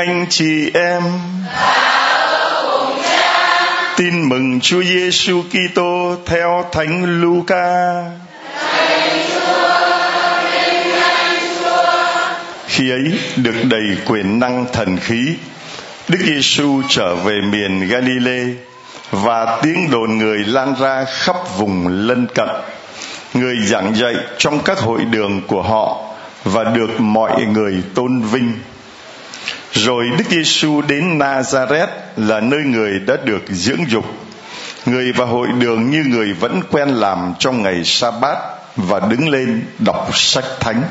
anh chị em tin mừng Chúa Giêsu Kitô theo Thánh Luca. Khi ấy được đầy quyền năng thần khí, Đức Giêsu trở về miền Galilee và tiếng đồn người lan ra khắp vùng lân cận. Người giảng dạy trong các hội đường của họ và được mọi người tôn vinh. Rồi Đức Giêsu đến Nazareth là nơi người đã được dưỡng dục. Người vào hội đường như người vẫn quen làm trong ngày sa-bát và đứng lên đọc sách thánh.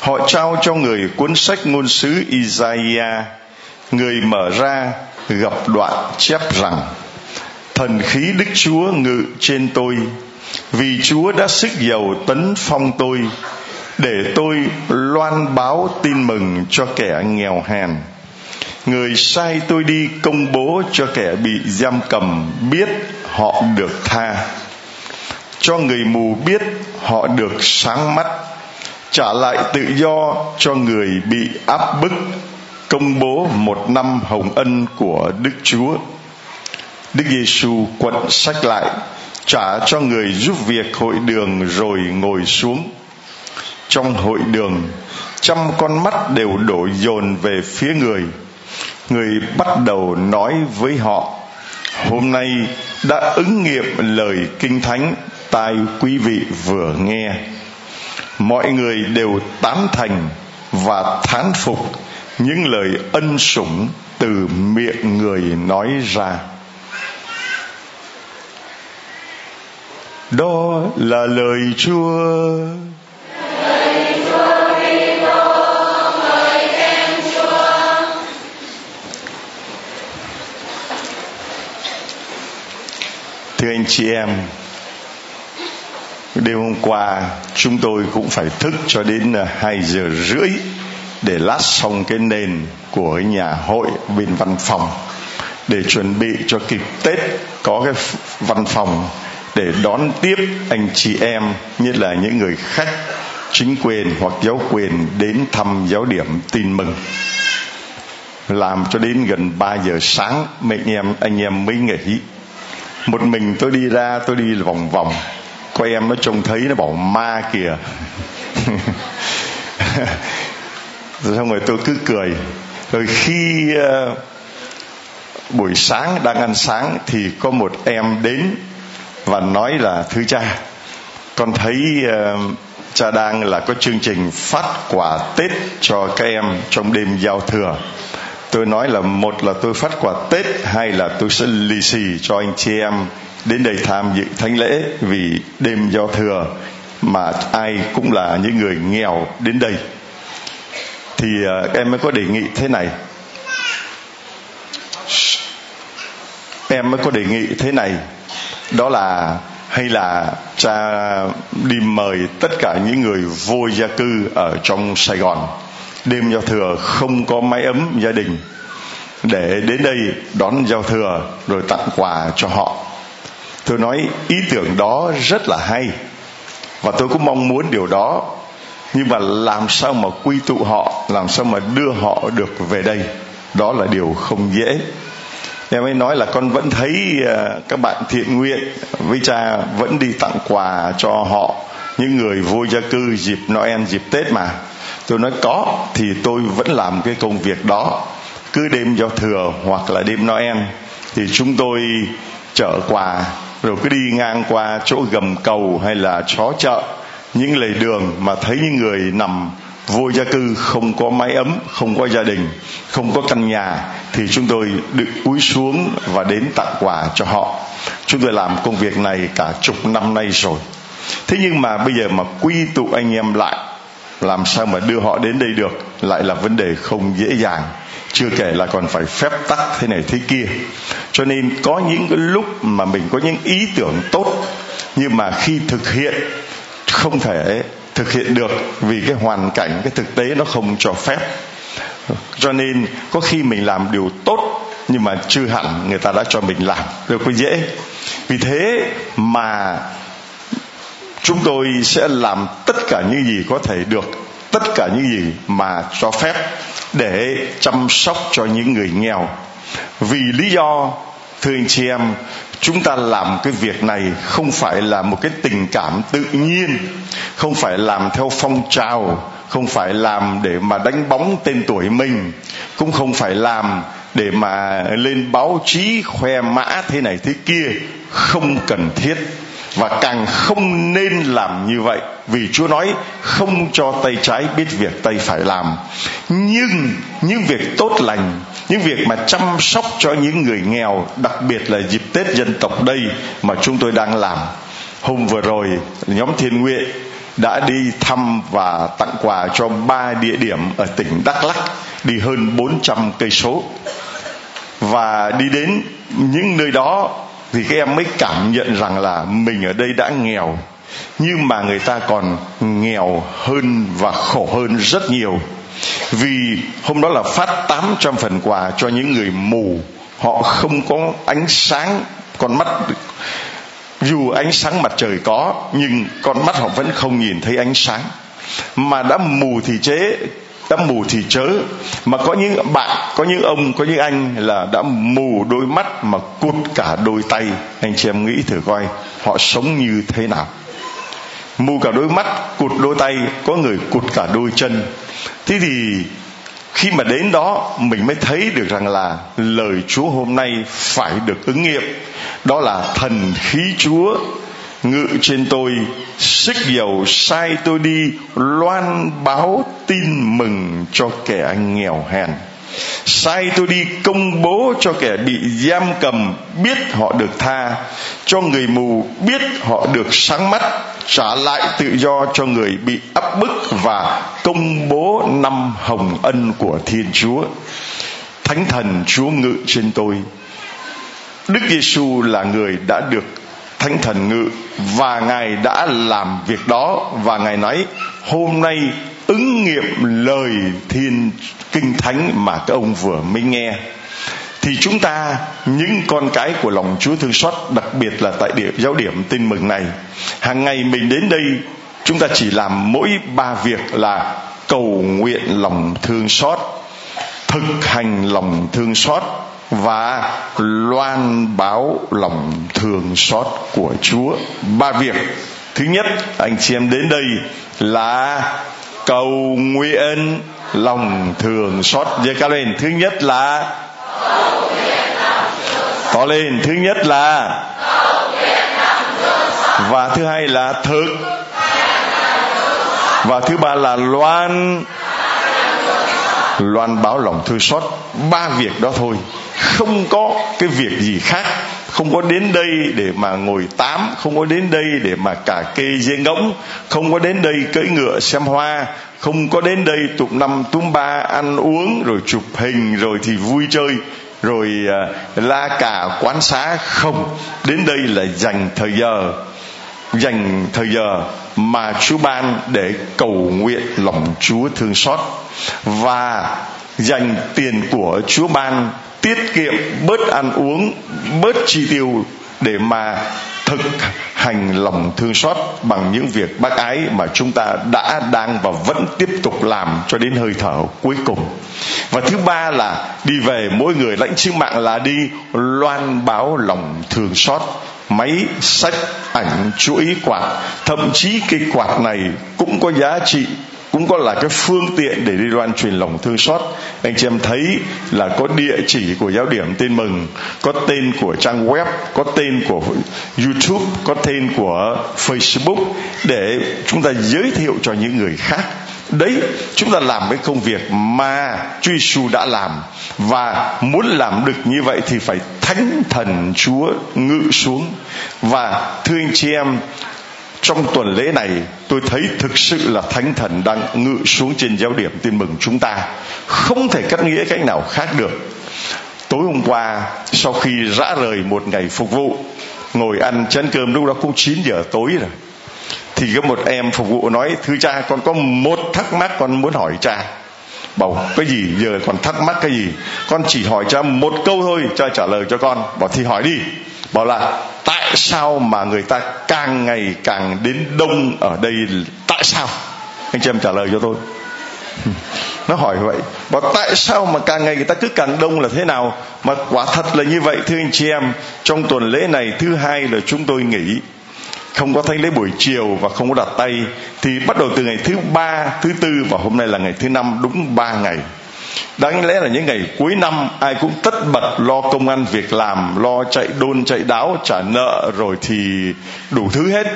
Họ trao cho người cuốn sách ngôn sứ Isaiah. Người mở ra, gặp đoạn chép rằng, Thần khí Đức Chúa ngự trên tôi, vì Chúa đã sức dầu tấn phong tôi để tôi loan báo tin mừng cho kẻ nghèo hèn. Người sai tôi đi công bố cho kẻ bị giam cầm biết họ được tha. Cho người mù biết họ được sáng mắt. Trả lại tự do cho người bị áp bức. Công bố một năm hồng ân của đức chúa. Đức giêsu quận sách lại, trả cho người giúp việc hội đường rồi ngồi xuống trong hội đường, trăm con mắt đều đổ dồn về phía người. Người bắt đầu nói với họ, hôm nay đã ứng nghiệm lời kinh thánh, tai quý vị vừa nghe. Mọi người đều tán thành và thán phục những lời ân sủng từ miệng người nói ra. Đó là lời chúa. Thưa anh chị em, đêm hôm qua chúng tôi cũng phải thức cho đến à, 2 giờ rưỡi để lát xong cái nền của nhà hội bên văn phòng để chuẩn bị cho kịp Tết, có cái văn phòng để đón tiếp anh chị em như là những người khách, chính quyền hoặc giáo quyền đến thăm giáo điểm tin mừng. Làm cho đến gần 3 giờ sáng, mấy anh em anh em mới nghỉ một mình tôi đi ra tôi đi vòng vòng. Có em nó trông thấy nó bảo ma kìa. Rồi xong rồi tôi cứ cười. Rồi khi uh, buổi sáng đang ăn sáng thì có một em đến và nói là thưa cha con thấy uh, cha đang là có chương trình phát quả tết cho các em trong đêm giao thừa tôi nói là một là tôi phát quà tết hai là tôi sẽ lì xì cho anh chị em đến đây tham dự thánh lễ vì đêm giao thừa mà ai cũng là những người nghèo đến đây. Thì uh, em mới có đề nghị thế này. Em mới có đề nghị thế này. Đó là hay là cha đi mời tất cả những người vô gia cư ở trong sài gòn? Đêm giao thừa không có mái ấm gia đình. Để đến đây đón giao thừa rồi tặng quà cho họ. Tôi nói ý tưởng đó rất là hay. Và tôi cũng mong muốn điều đó. Nhưng mà làm sao mà quy tụ họ, làm sao mà đưa họ được về đây? Đó là điều không dễ. Em ấy nói là con vẫn thấy à, các bạn thiện nguyện, với cha vẫn đi tặng quà cho họ. Những người vô gia cư dịp noel, dịp tết mà tôi nói có, thì tôi vẫn làm cái công việc đó. Cứ đêm giao thừa hoặc là đêm noel, thì chúng tôi chở quà, rồi cứ đi ngang qua chỗ gầm cầu hay là chó chợ. Những lề đường mà thấy những người nằm vô gia cư, không có mái ấm, không có gia đình, không có căn nhà, thì chúng tôi được cúi xuống và đến tặng quà cho họ. Chúng tôi làm công việc này cả chục năm nay rồi. Thế nhưng mà bây giờ mà quy tụ anh em lại làm sao mà đưa họ đến đây được? Lại là vấn đề không dễ dàng. Chưa kể là còn phải phép tắc thế này thế kia. Cho nên có những cái lúc mà mình có những ý tưởng tốt, nhưng mà khi thực hiện, không thể thực hiện được vì cái hoàn cảnh, cái thực tế nó không cho phép. Cho nên có khi mình làm điều tốt, nhưng mà chưa hẳn người ta đã cho mình làm. Được có dễ. Vì thế mà chúng tôi sẽ làm tất cả những gì có thể được, tất cả những gì mà cho phép để chăm sóc cho những người nghèo. Vì lý do, thưa anh chị em, chúng ta làm cái việc này không phải là một cái tình cảm tự nhiên, không phải làm theo phong trào, không phải làm để mà đánh bóng tên tuổi mình, cũng không phải làm để mà lên báo chí khoe mã thế này thế kia, không cần thiết và càng không nên làm như vậy, vì Chúa nói, không cho tay trái biết việc tay phải làm. Nhưng những việc tốt lành, những việc mà chăm sóc cho những người nghèo, đặc biệt là dịp Tết dân tộc đây mà chúng tôi đang làm. Hôm vừa rồi, nhóm thiên nguyện đã đi thăm và tặng quà cho ba địa điểm ở tỉnh Đắk Lắk, đi hơn 400 cây số. Và đi đến những nơi đó thì các em mới cảm nhận rằng là mình ở đây đã nghèo, nhưng mà người ta còn nghèo hơn và khổ hơn rất nhiều. Vì hôm đó là phát 800 phần quà cho những người mù. Họ không có ánh sáng, con mắt, dù ánh sáng mặt trời có, nhưng con mắt họ vẫn không nhìn thấy ánh sáng. Mà đã mù thì chế đã mù thì chớ, mà có những bạn, có những ông, có những anh là đã mù đôi mắt mà cụt cả đôi tay. Anh chị em nghĩ thử coi, họ sống như thế nào? Mù cả đôi mắt, cụt đôi tay, có người cụt cả đôi chân. Thế thì khi mà đến đó, mình mới thấy được rằng là lời chúa hôm nay phải được ứng nghiệm. Đó là thần khí chúa ngự trên tôi xích dầu sai tôi đi, loan báo tin mừng cho kẻ anh nghèo hèn. Sai tôi đi công bố cho kẻ bị giam cầm, biết họ được tha. Cho người mù, biết họ được sáng mắt, trả lại tự do cho người bị áp bức và công bố năm hồng ân của thiên chúa. Thánh thần chúa ngự trên tôi. Đức giêsu là người đã được thánh thần ngự và ngài đã làm việc đó và ngài nói, hôm nay ứng nghiệm lời thiên kinh thánh mà các ông vừa mới nghe. Thì chúng ta, những con cái của lòng Chúa thương xót, đặc biệt là tại địa, giáo điểm tin mừng này, hàng ngày mình đến đây, chúng ta chỉ làm mỗi ba việc là cầu nguyện lòng thương xót, thực hành lòng thương xót và loan báo lòng thương xót của Chúa. Ba việc. Thứ nhất, anh chị em đến đây là cầu nguyện lòng thường xót. Giơ cao lên. Thứ nhất là to lên. Thứ nhất là và thứ hai là thực và thứ ba là loan loan báo lòng thương xót ba việc đó thôi không có cái việc gì khác. Không có đến đây để mà ngồi tám, không có đến đây để mà cả kê dê ngỗng, không có đến đây cưỡi ngựa xem hoa, không có đến đây tụng năm tụng ba, ăn uống, rồi chụp hình, rồi thì vui chơi, rồi à, la cả quán xá. Không, đến đây là dành thời giờ, dành thời giờ mà Chúa ban để cầu nguyện lòng Chúa thương xót. Và dành tiền của Chúa ban, tiết kiệm bớt ăn uống, bớt chi tiêu để mà thực hành lòng thương xót bằng những việc bác ái mà chúng ta đã đang và vẫn tiếp tục làm cho đến hơi thở cuối cùng. Và thứ ba là đi về mỗi người lãnh sứ mạng là đi loan báo lòng thương xót. Máy, sách, ảnh, chuỗi quạt, thậm chí cái quạt này cũng có giá trị cũng có là cái phương tiện để đi loan truyền lòng thương xót. Anh chị em thấy là có địa chỉ của giáo điểm tin mừng, có tên của trang web, có tên của youtube, có tên của facebook để chúng ta giới thiệu cho những người khác. Đấy, chúng ta làm cái công việc mà Chúa Giêsu đã làm. Và muốn làm được như vậy thì phải thánh thần Chúa ngự xuống. Và thưa anh chị em trong tuần lễ này, tôi thấy thực sự là thánh thần đang ngự xuống trên giáo điểm tin mừng chúng ta. Không thể cắt nghĩa cách nào khác được. Tối hôm qua, sau khi rã rời một ngày phục vụ, ngồi ăn chén cơm lúc đó cũng 9 giờ tối rồi, thì có một em phục vụ nói, thưa cha, con có một thắc mắc con muốn hỏi cha. Bảo, cái gì? Giờ còn thắc mắc cái gì? Con chỉ hỏi cha một câu thôi, cha trả lời cho con. Bảo, thì hỏi đi. Bảo là tại sao mà người ta càng ngày càng đến đông ở đây? Tại sao? Anh chị em trả lời cho tôi. Nó hỏi vậy và tại sao mà càng ngày người ta cứ càng đông là thế nào? Mà quả thật là như vậy, thưa anh chị em. Trong tuần lễ này, thứ hai là chúng tôi nghỉ. Không có thánh lễ buổi chiều và không có đặt tay. Thì bắt đầu từ ngày thứ ba, thứ tư và hôm nay là ngày thứ năm, đúng ba ngày đáng lẽ là những ngày cuối năm, ai cũng tất bật lo công ăn việc làm, lo chạy đôn, chạy đáo, trả nợ, rồi thì đủ thứ hết.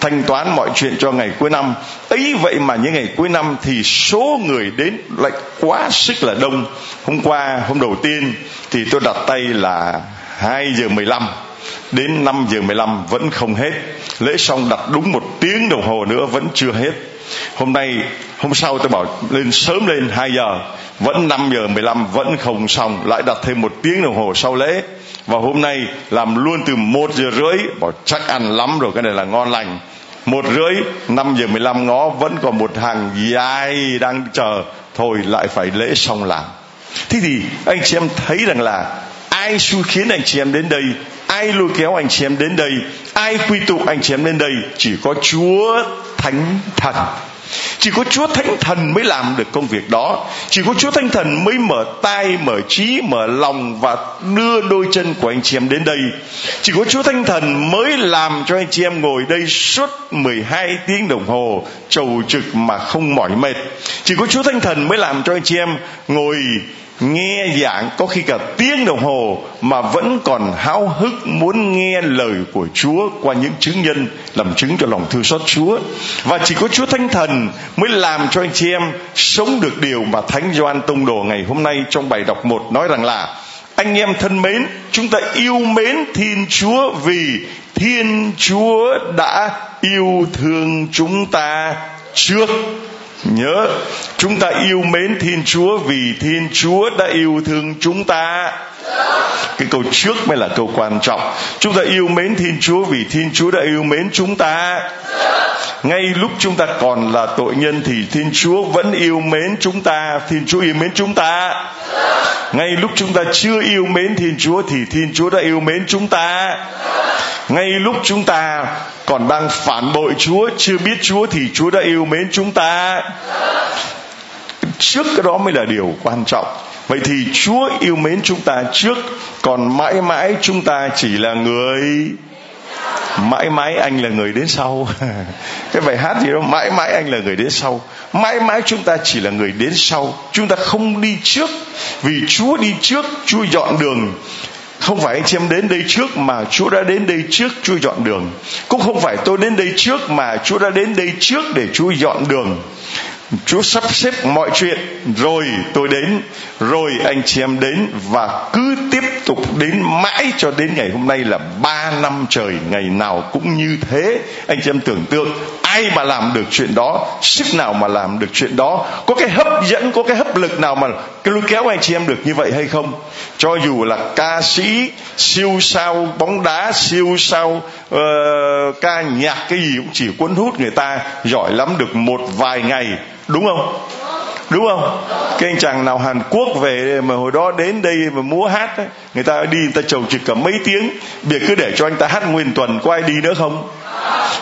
Thanh toán mọi chuyện cho ngày cuối năm. Ấy vậy mà những ngày cuối năm thì số người đến lại quá sức là đông. Hôm qua, hôm đầu tiên, thì tôi đặt tay là 2 giờ 15 đến 5 giờ 15 vẫn không hết. Lễ xong đặt đúng một tiếng đồng hồ nữa vẫn chưa hết. Hôm nay, hôm sau tôi bảo lên sớm lên 2 giờ vẫn 5 giờ 15 vẫn không xong. Lại đặt thêm một tiếng đồng hồ sau lễ. Và hôm nay làm luôn từ một giờ rưỡi. Bảo chắc ăn lắm rồi, cái này là ngon lành. Một rưỡi, năm giờ 15 ngó, vẫn còn một hàng dài đang chờ. Thôi, lại phải lễ xong làm thế thì, anh chị em thấy rằng là ai xui khiến anh chị em đến đây, ai lôi kéo anh chị em đến đây, ai quy tụ anh chị em đến đây, chỉ có chúa thánh thần chỉ có Chúa Thánh Thần mới làm được công việc đó. Chỉ có Chúa Thánh Thần mới mở tai mở trí, mở lòng và đưa đôi chân của anh chị em đến đây. Chỉ có Chúa Thánh Thần mới làm cho anh chị em ngồi đây suốt 12 tiếng đồng hồ trầu trực mà không mỏi mệt. Chỉ có Chúa Thánh Thần mới làm cho anh chị em ngồi nghe giảng, có khi cả tiếng đồng hồ mà vẫn còn háo hức muốn nghe lời của Chúa qua những chứng nhân làm chứng cho lòng thương xót Chúa. Và chỉ có Chúa Thánh Thần mới làm cho anh chị em sống được điều mà Thánh Gioan Tông Đồ ngày hôm nay trong bài đọc một nói rằng là, anh em thân mến, chúng ta yêu mến Thiên Chúa vì Thiên Chúa đã yêu thương chúng ta trước nhớ, chúng ta yêu mến thiên chúa vì thiên chúa đã yêu thương chúng ta. Cái câu trước mới là câu quan trọng. Chúng ta yêu mến thiên chúa vì thiên chúa đã yêu mến chúng ta. Ngay lúc chúng ta còn là tội nhân thì thiên chúa vẫn yêu mến chúng ta. Thiên chúa yêu mến chúng ta. Ngay lúc chúng ta chưa yêu mến thiên chúa thì thiên chúa đã yêu mến chúng ta ngay lúc chúng ta còn đang phản bội chúa, chưa biết chúa thì chúa đã yêu mến chúng ta. Trước cái đó mới là điều quan trọng. Vậy thì chúa yêu mến chúng ta trước, còn mãi mãi chúng ta chỉ là người. Mãi mãi anh là người đến sau. Cái bài hát gì đó, mãi mãi anh là người đến sau. Mãi mãi chúng ta chỉ là người đến sau. Chúng ta không đi trước. Vì chúa đi trước, chúa dọn đường không phải anh chị em đến đây trước mà Chúa đã đến đây trước, Chúa dọn đường. Cũng không phải tôi đến đây trước mà Chúa đã đến đây trước để Chúa dọn đường. Chúa sắp xếp mọi chuyện rồi tôi đến, rồi anh chị em đến và cứ tiếp tục đến mãi cho đến ngày hôm nay là ba năm trời ngày nào cũng như thế anh chị em tưởng tượng ai mà làm được chuyện đó sức nào mà làm được chuyện đó có cái hấp dẫn có cái hấp lực nào mà lôi kéo anh chị em được như vậy hay không? Cho dù là ca sĩ siêu sao bóng đá siêu sao uh, ca nhạc cái gì cũng chỉ cuốn hút người ta giỏi lắm được một vài ngày đúng không? Đúng không? Cái anh chàng nào hàn quốc về mà hồi đó đến đây mà múa hát ấy, người ta đi người ta chầu trực cả mấy tiếng việc cứ để cho anh ta hát nguyên tuần có ai đi nữa không?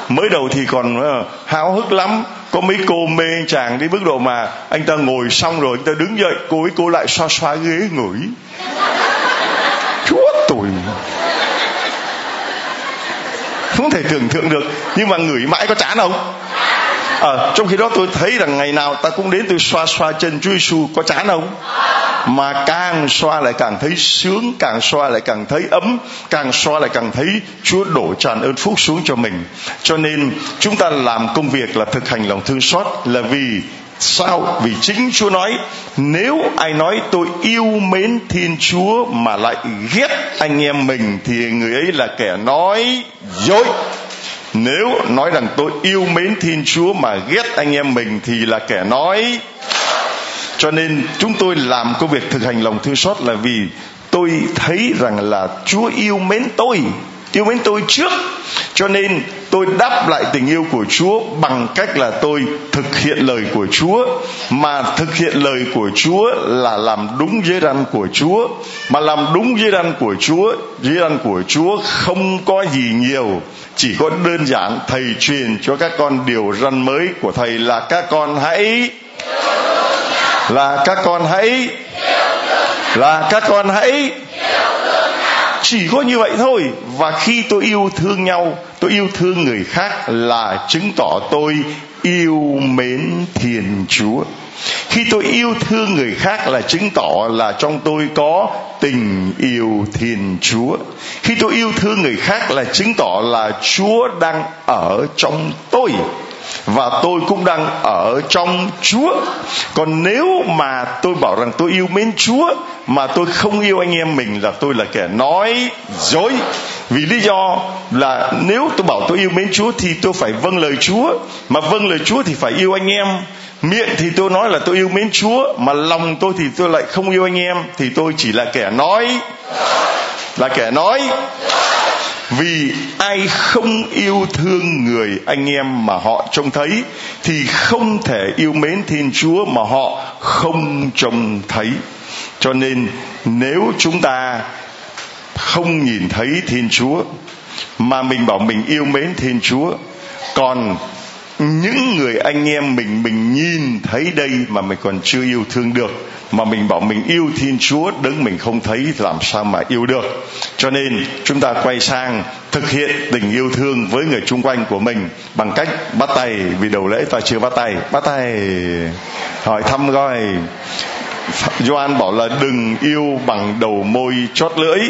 Mới đầu thì còn ờ, háo hức lắm. Có mấy cô mê anh chàng đến mức độ mà anh ta ngồi xong rồi anh ta đứng dậy cô ấy cô lại xoa xoa ghế ngửi chúa tuổi không thể tưởng tượng được nhưng mà ngửi mãi có chán không? À, trong khi đó tôi thấy rằng ngày nào ta cũng đến tôi xoa xoa chân Chúa Giêsu có chán không? Mà càng xoa lại càng thấy sướng, càng xoa lại càng thấy ấm, càng xoa lại càng thấy Chúa đổ tràn ơn phúc xuống cho mình cho nên, chúng ta làm công việc là thực hành lòng thương xót là vì Sao? Vì chính Chúa nói, Nếu ai nói tôi yêu mến Thiên Chúa Mà lại ghét anh em mình Thì người ấy là kẻ nói dối nếu nói rằng tôi yêu mến thiên chúa mà ghét anh em mình thì là kẻ nói cho nên chúng tôi làm công việc thực hành lòng thương xót là vì tôi thấy rằng là chúa yêu mến tôi, yêu mến tôi trước. Cho nên tôi đáp lại tình yêu của chúa bằng cách là tôi thực hiện lời của chúa, mà thực hiện lời của chúa là làm đúng giới răn của chúa, mà làm đúng giới răn của chúa, giới răn của chúa không có gì nhiều, chỉ có đơn giản thầy truyền cho các con điều răn mới của thầy là các con hãy là các con hãy là các con hãy chỉ có như vậy thôi. Và khi tôi yêu thương nhau, tôi yêu thương người khác là chứng tỏ tôi yêu mến thiên chúa. Khi tôi yêu thương người khác là chứng tỏ là trong tôi có tình yêu thiên chúa. Khi tôi yêu thương người khác là chứng tỏ là chúa đang ở trong tôi và tôi cũng đang ở trong Chúa. Còn nếu mà tôi bảo rằng tôi yêu mến Chúa mà tôi không yêu anh em mình là tôi là kẻ nói dối. Vì lý do là nếu tôi bảo tôi yêu mến Chúa thì tôi phải vâng lời Chúa, mà vâng lời Chúa thì phải yêu anh em. Miệng thì tôi nói là tôi yêu mến Chúa mà lòng tôi thì tôi lại không yêu anh em thì tôi chỉ là kẻ nói là kẻ nói vì ai không yêu thương người anh em mà họ trông thấy, thì không thể yêu mến thiên chúa mà họ không trông thấy. Cho nên, nếu chúng ta không nhìn thấy thiên chúa, mà mình bảo mình yêu mến thiên chúa, còn những người anh em mình mình nhìn thấy đây mà mình còn chưa yêu thương được, mà mình bảo mình yêu thiên chúa đứng mình không thấy thì làm sao mà yêu được? Cho nên, chúng ta quay sang thực hiện tình yêu thương với người chung quanh của mình bằng cách bắt tay, vì đầu lễ ta chưa bắt tay bắt tay. Hỏi thăm coi Gioan bảo là đừng yêu bằng đầu môi chót lưỡi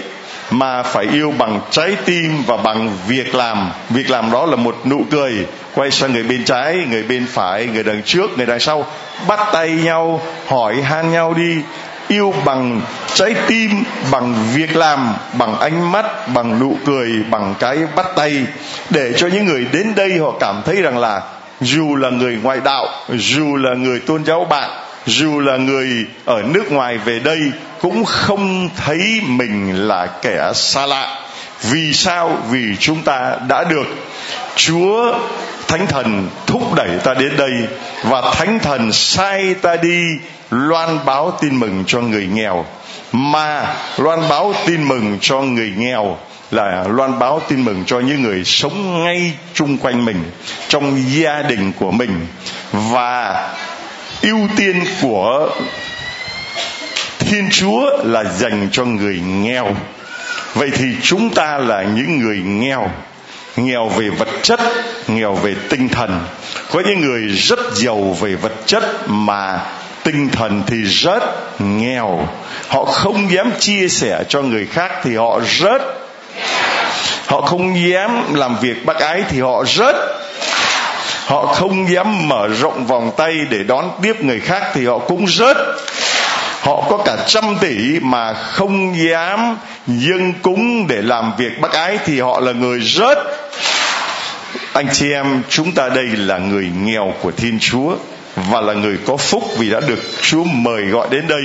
mà phải yêu bằng trái tim và bằng việc làm. Việc làm đó là một nụ cười quay sang người bên trái, người bên phải, người đằng trước, người đằng sau. Bắt tay nhau, hỏi han nhau đi. Yêu bằng trái tim, bằng việc làm, bằng ánh mắt, bằng nụ cười, bằng cái bắt tay. Để cho những người đến đây họ cảm thấy rằng là dù là người ngoại đạo, dù là người tôn giáo bạn, dù là người ở nước ngoài về đây cũng không thấy mình là kẻ xa lạ. Vì sao? Vì chúng ta đã được chúa thánh thần thúc đẩy ta đến đây và thánh thần sai ta đi loan báo tin mừng cho người nghèo. Mà loan báo tin mừng cho người nghèo là loan báo tin mừng cho những người sống ngay chung quanh mình, trong gia đình của mình. Và ưu tiên của thiên chúa là dành cho người nghèo. Vậy thì chúng ta là những người nghèo. Nghèo về vật chất, nghèo về tinh thần. Có những người rất giàu về vật chất, mà tinh thần thì rất nghèo. Họ không dám chia sẻ cho người khác thì họ rất họ không dám làm việc bác ái thì họ rất họ không dám mở rộng vòng tay để đón tiếp người khác thì họ cũng rất họ có cả trăm tỷ mà không dám dâng cúng để làm việc bác ái thì họ là người rất anh chị em chúng ta đây là người nghèo của thiên chúa và là người có phúc vì đã được Chúa mời gọi đến đây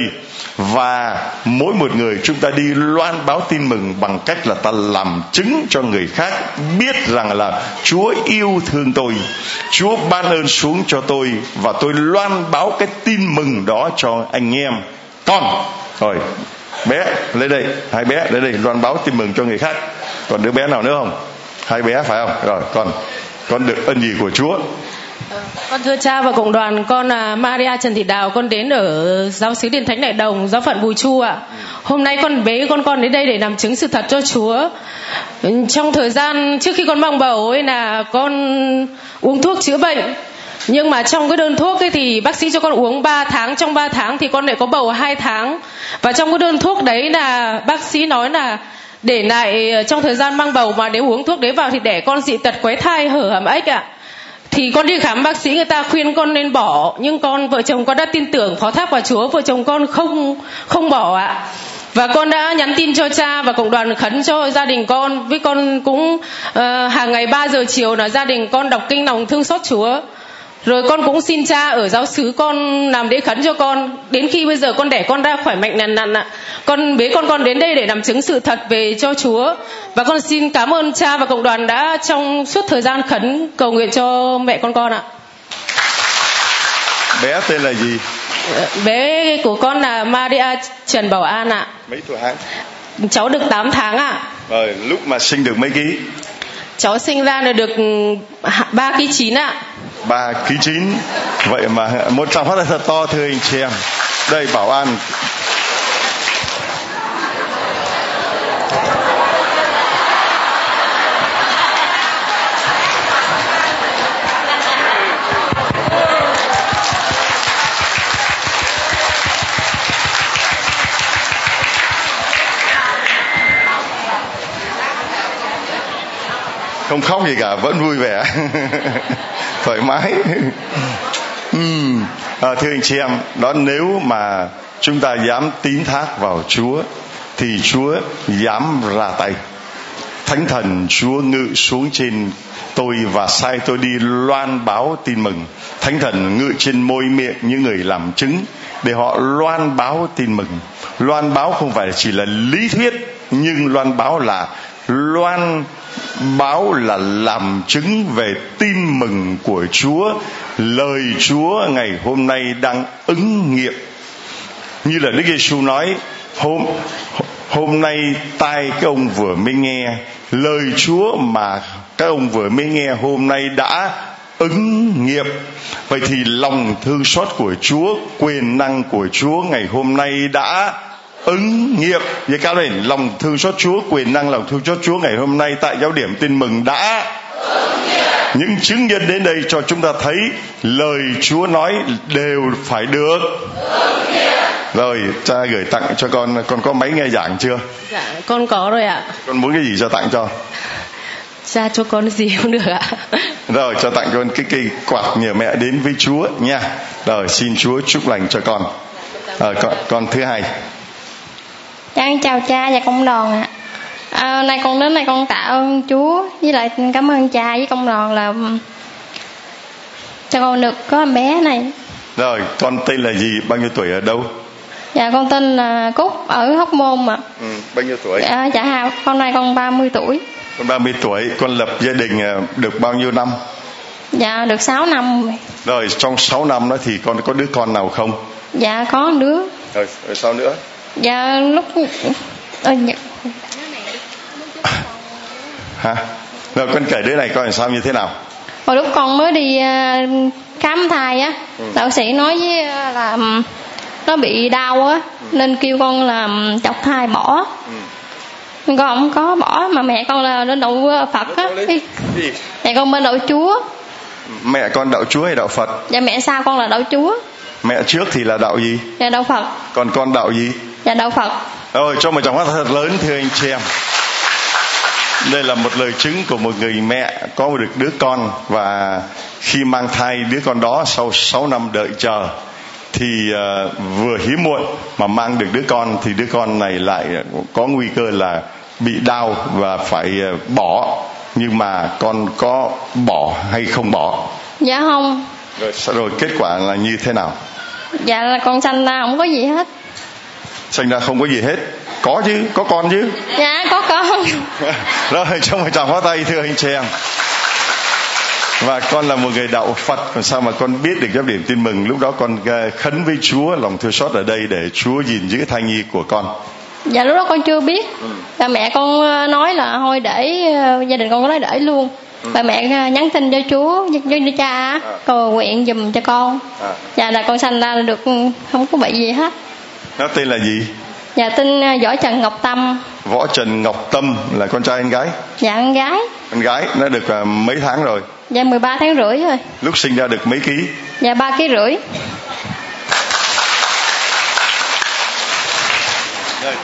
và mỗi một người chúng ta đi loan báo tin mừng bằng cách là ta làm chứng cho người khác biết rằng là Chúa yêu thương tôi, Chúa ban ơn xuống cho tôi và tôi loan báo cái tin mừng đó cho anh em. Con, rồi bé lấy đây, hai bé lấy đây loan báo tin mừng cho người khác. Còn đứa bé nào nữa không? Hai bé phải không? Rồi, con con được ân gì của Chúa. Con thưa cha và cộng đoàn con là Maria Trần Thị Đào con đến ở giáo sứ Điện Thánh Đại Đồng giáo phận Bùi Chu ạ. Hôm nay con bế con con đến đây để làm chứng sự thật cho Chúa. Trong thời gian trước khi con mang bầu ấy là con uống thuốc chữa bệnh nhưng mà trong cái đơn thuốc ấy thì bác sĩ cho con uống 3 tháng trong 3 tháng thì con lại có bầu 2 tháng. Và trong cái đơn thuốc đấy là bác sĩ nói là để lại ờ, trong thời gian mang bầu mà nếu uống thuốc đấy vào thì để con dị tật quấy thai hở hàm ếch ạ. Thì con đi khám bác sĩ người ta khuyên con nên bỏ. Nhưng con vợ chồng con đã tin tưởng phó thác vào chúa vợ chồng con không không bỏ ạ. Và con đã nhắn tin cho cha và cộng đoàn khấn cho gia đình con. Với con cũng uh, hàng ngày 3 giờ chiều là gia đình con đọc kinh lòng thương xót chúa rồi con cũng xin cha ở giáo xứ con làm để khấn cho con. Đến khi bây giờ con đẻ con ra khỏe mạnh nằn nặn ạ. Con bế con con đến đây để làm chứng sự thật về cho chúa. Và con xin cảm ơn cha và cộng đoàn đã trong suốt thời gian khấn cầu nguyện cho mẹ con con ạ. Bé tên là gì? Bé của con là Maria Trần Bảo An ạ. Mấy tuổi hả? Cháu được 8 tháng ạ. Rồi lúc mà sinh được mấy ký? Cháu sinh ra là được 3 ký 9 ạ ba ký chín. Vậy mà một trăm phát là thật to, thưa anh chị em. Đây, bảo an. Không khóc gì cả vẫn vui vẻ. Thoải mái. Uhm. à, thưa anh chị em đó nếu mà chúng ta dám tín thác vào chúa thì chúa dám ra tay. Thánh thần chúa ngự xuống trên tôi và sai tôi đi loan báo tin mừng. Thánh thần ngự trên môi miệng những người làm chứng để họ loan báo tin mừng. Loan báo không phải chỉ là lý thuyết nhưng loan báo là loan báo là làm chứng về tin mừng của Chúa, lời Chúa ngày hôm nay đang ứng nghiệm. Như là Đức Giêsu nói, hôm hôm nay tai các ông vừa mới nghe, lời Chúa mà các ông vừa mới nghe hôm nay đã ứng nghiệm. Vậy thì lòng thương xót của Chúa, quyền năng của Chúa ngày hôm nay đã ứng nghiệm với cao lên lòng thương xót Chúa quyền năng lòng thương xót Chúa ngày hôm nay tại giáo điểm tin mừng đã. Những chứng nhân đến đây cho chúng ta thấy lời Chúa nói đều phải được. Rồi cha gửi tặng cho con con có máy nghe giảng chưa? Dạ con có rồi ạ. Con muốn cái gì cho tặng cho? Cha cho con gì cũng được ạ. Rồi cho tặng con cái cây quạt nhờ mẹ đến với Chúa nha. Rồi xin Chúa chúc lành cho con. À, con, con thứ hai Dạ, chào cha và công đoàn ạ. À, nay con đến đây con tạ ơn Chúa với lại cảm ơn cha với công đoàn là cho con được có em bé này. Rồi, con tên là gì? Bao nhiêu tuổi ở đâu? Dạ con tên là Cúc ở Hóc Môn ạ. Ừ, bao nhiêu tuổi? Dạ, dạ con nay con 30 tuổi. Con 30 tuổi, con lập gia đình à, được bao nhiêu năm? Dạ được 6 năm. Rồi, trong 6 năm đó thì con có đứa con nào không? Dạ có đứa. Rồi, rồi sao nữa? Dạ lúc ờ, dạ. hả? Rồi con kể đứa này coi làm sao như thế nào? Hồi lúc con mới đi uh, khám thai á ừ. đạo sĩ nói với uh, là um, nó bị đau á ừ. nên kêu con là chọc thai bỏ. Ừ. con không có bỏ mà mẹ con là lên đậu phật á. Mẹ con bên đậu chúa. Mẹ con đạo chúa hay đạo phật? Dạ mẹ sau con là đạo chúa. Mẹ trước thì là đạo gì? Dạ đạo phật. Còn con đạo gì dạ đạo phật. Rồi cho một tràng hoa thật lớn thưa anh chị em. Đây là một lời chứng của một người mẹ có được đứa con và khi mang thai đứa con đó sau 6 năm đợi chờ thì uh, vừa hiếm muộn mà mang được đứa con thì đứa con này lại có nguy cơ là bị đau và phải uh, bỏ. Nhưng mà con có bỏ hay không bỏ? Dạ không. Rồi rồi kết quả là như thế nào? Dạ là con sanh ra không có gì hết sinh ra không có gì hết. Có chứ có con chứ. Dạ có con. Rồi cho một tràng pháo tay thưa anh em và con là một người đạo Phật. Còn sao mà con biết được giáp điểm tin mừng? Lúc đó con ờ, khấn với Chúa lòng thương xót ở đây để Chúa gìn giữ thai nhi của con. Dạ lúc đó con chưa biết. Ừ. và mẹ con ờ, nói là thôi để ờ, gia đình con có nói để luôn. Ừ. và mẹ nhắn tin cho Chúa với cho cha à. cầu nguyện giùm cho con. À. dạ là con sanh ra được không có bị gì hết nó tên là gì? Dạ tên à, võ trần ngọc tâm. Võ trần ngọc tâm là con trai anh gái. Dạ anh gái. Anh gái nó được uh, mấy tháng rồi? Dạ 13 tháng rưỡi rồi lúc sinh ra được mấy ký? Dạ ba ký rưỡi. Đây.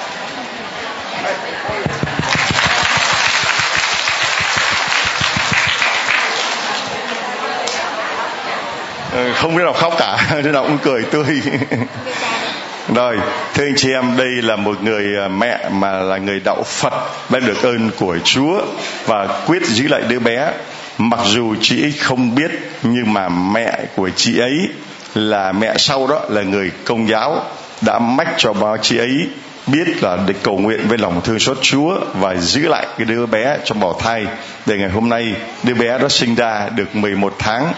Ờ, không đứa nào khóc cả đứa nào cũng cười tươi rồi, thưa anh chị em, đây là một người à, mẹ mà là người đạo phật, đã được ơn của chúa và quyết giữ lại đứa bé. Mặc dù chị ấy không biết, nhưng mà mẹ của chị ấy là mẹ sau đó, là người công giáo, đã mách cho bao chị ấy biết là để cầu nguyện với lòng thương xót Chúa và giữ lại cái đứa bé trong bào thai. Để ngày hôm nay, đứa bé đó sinh ra được 11 tháng.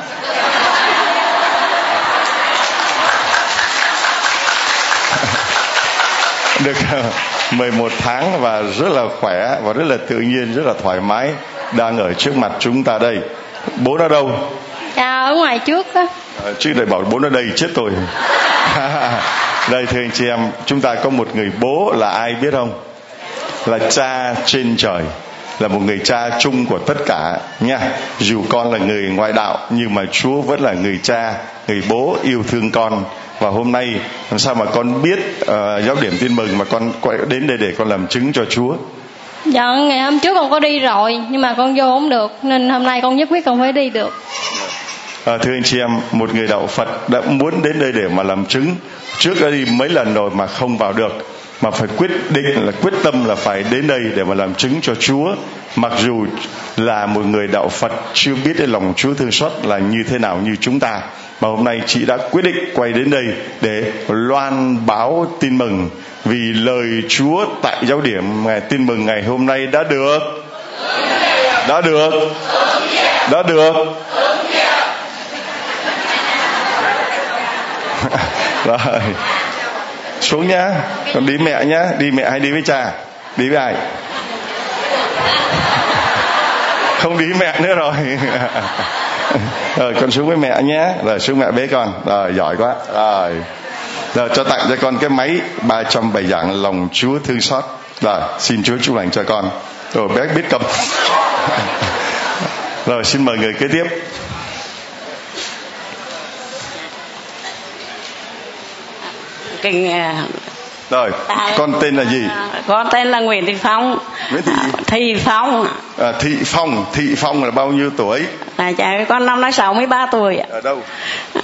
Được 11 tháng và rất là khỏe và rất là tự nhiên rất là thoải mái đang ở trước mặt chúng ta đây. Bố ở đâu? Dạ ở ngoài trước á. À, chứ lại bảo bố ở đây chết tôi. Đây thưa anh chị em chúng ta có một người bố là ai biết không? Là cha trên trời là một người cha chung của tất cả nha. Dù con là người ngoại đạo nhưng mà chúa vẫn là người cha người bố yêu thương con và hôm nay làm sao mà con biết uh, giáo điểm tin mừng mà con quay đến đây để con làm chứng cho chúa? Dạ ngày hôm trước con có đi rồi nhưng mà con vô không được nên hôm nay con nhất quyết con phải đi được. À, thưa anh chị em một người đạo phật đã muốn đến đây để mà làm chứng. Trước đã đi mấy lần rồi mà không vào được mà phải quyết định là quyết tâm là phải đến đây để mà làm chứng cho Chúa. Mặc dù là một người đạo Phật chưa biết cái lòng Chúa thương xót là như thế nào như chúng ta mà hôm nay chị đã quyết định quay đến đây để loan báo tin mừng vì lời Chúa tại giáo điểm ngày tin mừng ngày hôm nay đã được. Đã được. Đã được. Rồi. Xuống nhá. Còn đi mẹ nhá. Đi mẹ hay đi với cha? Đi với ai? Không đi mẹ nữa rồi. rồi con xuống với mẹ nhé. Rồi, xuống mẹ bế con. Rồi, giỏi quá. Rồi. Rồi, cho tặng cho con cái máy 300 bài giảng lòng Chúa thương xót. Rồi, xin Chúa chúc lành cho con. Rồi bé biết cầm. Rồi, xin mời người kế tiếp. Kinh à, rồi À, con tên là gì? Con tên là Nguyễn Thị Phong. Nguyễn Thị gì? Thị Phong. À, thị phong thị phong là bao nhiêu tuổi? À, cha con năm nay 63 tuổi ở đâu?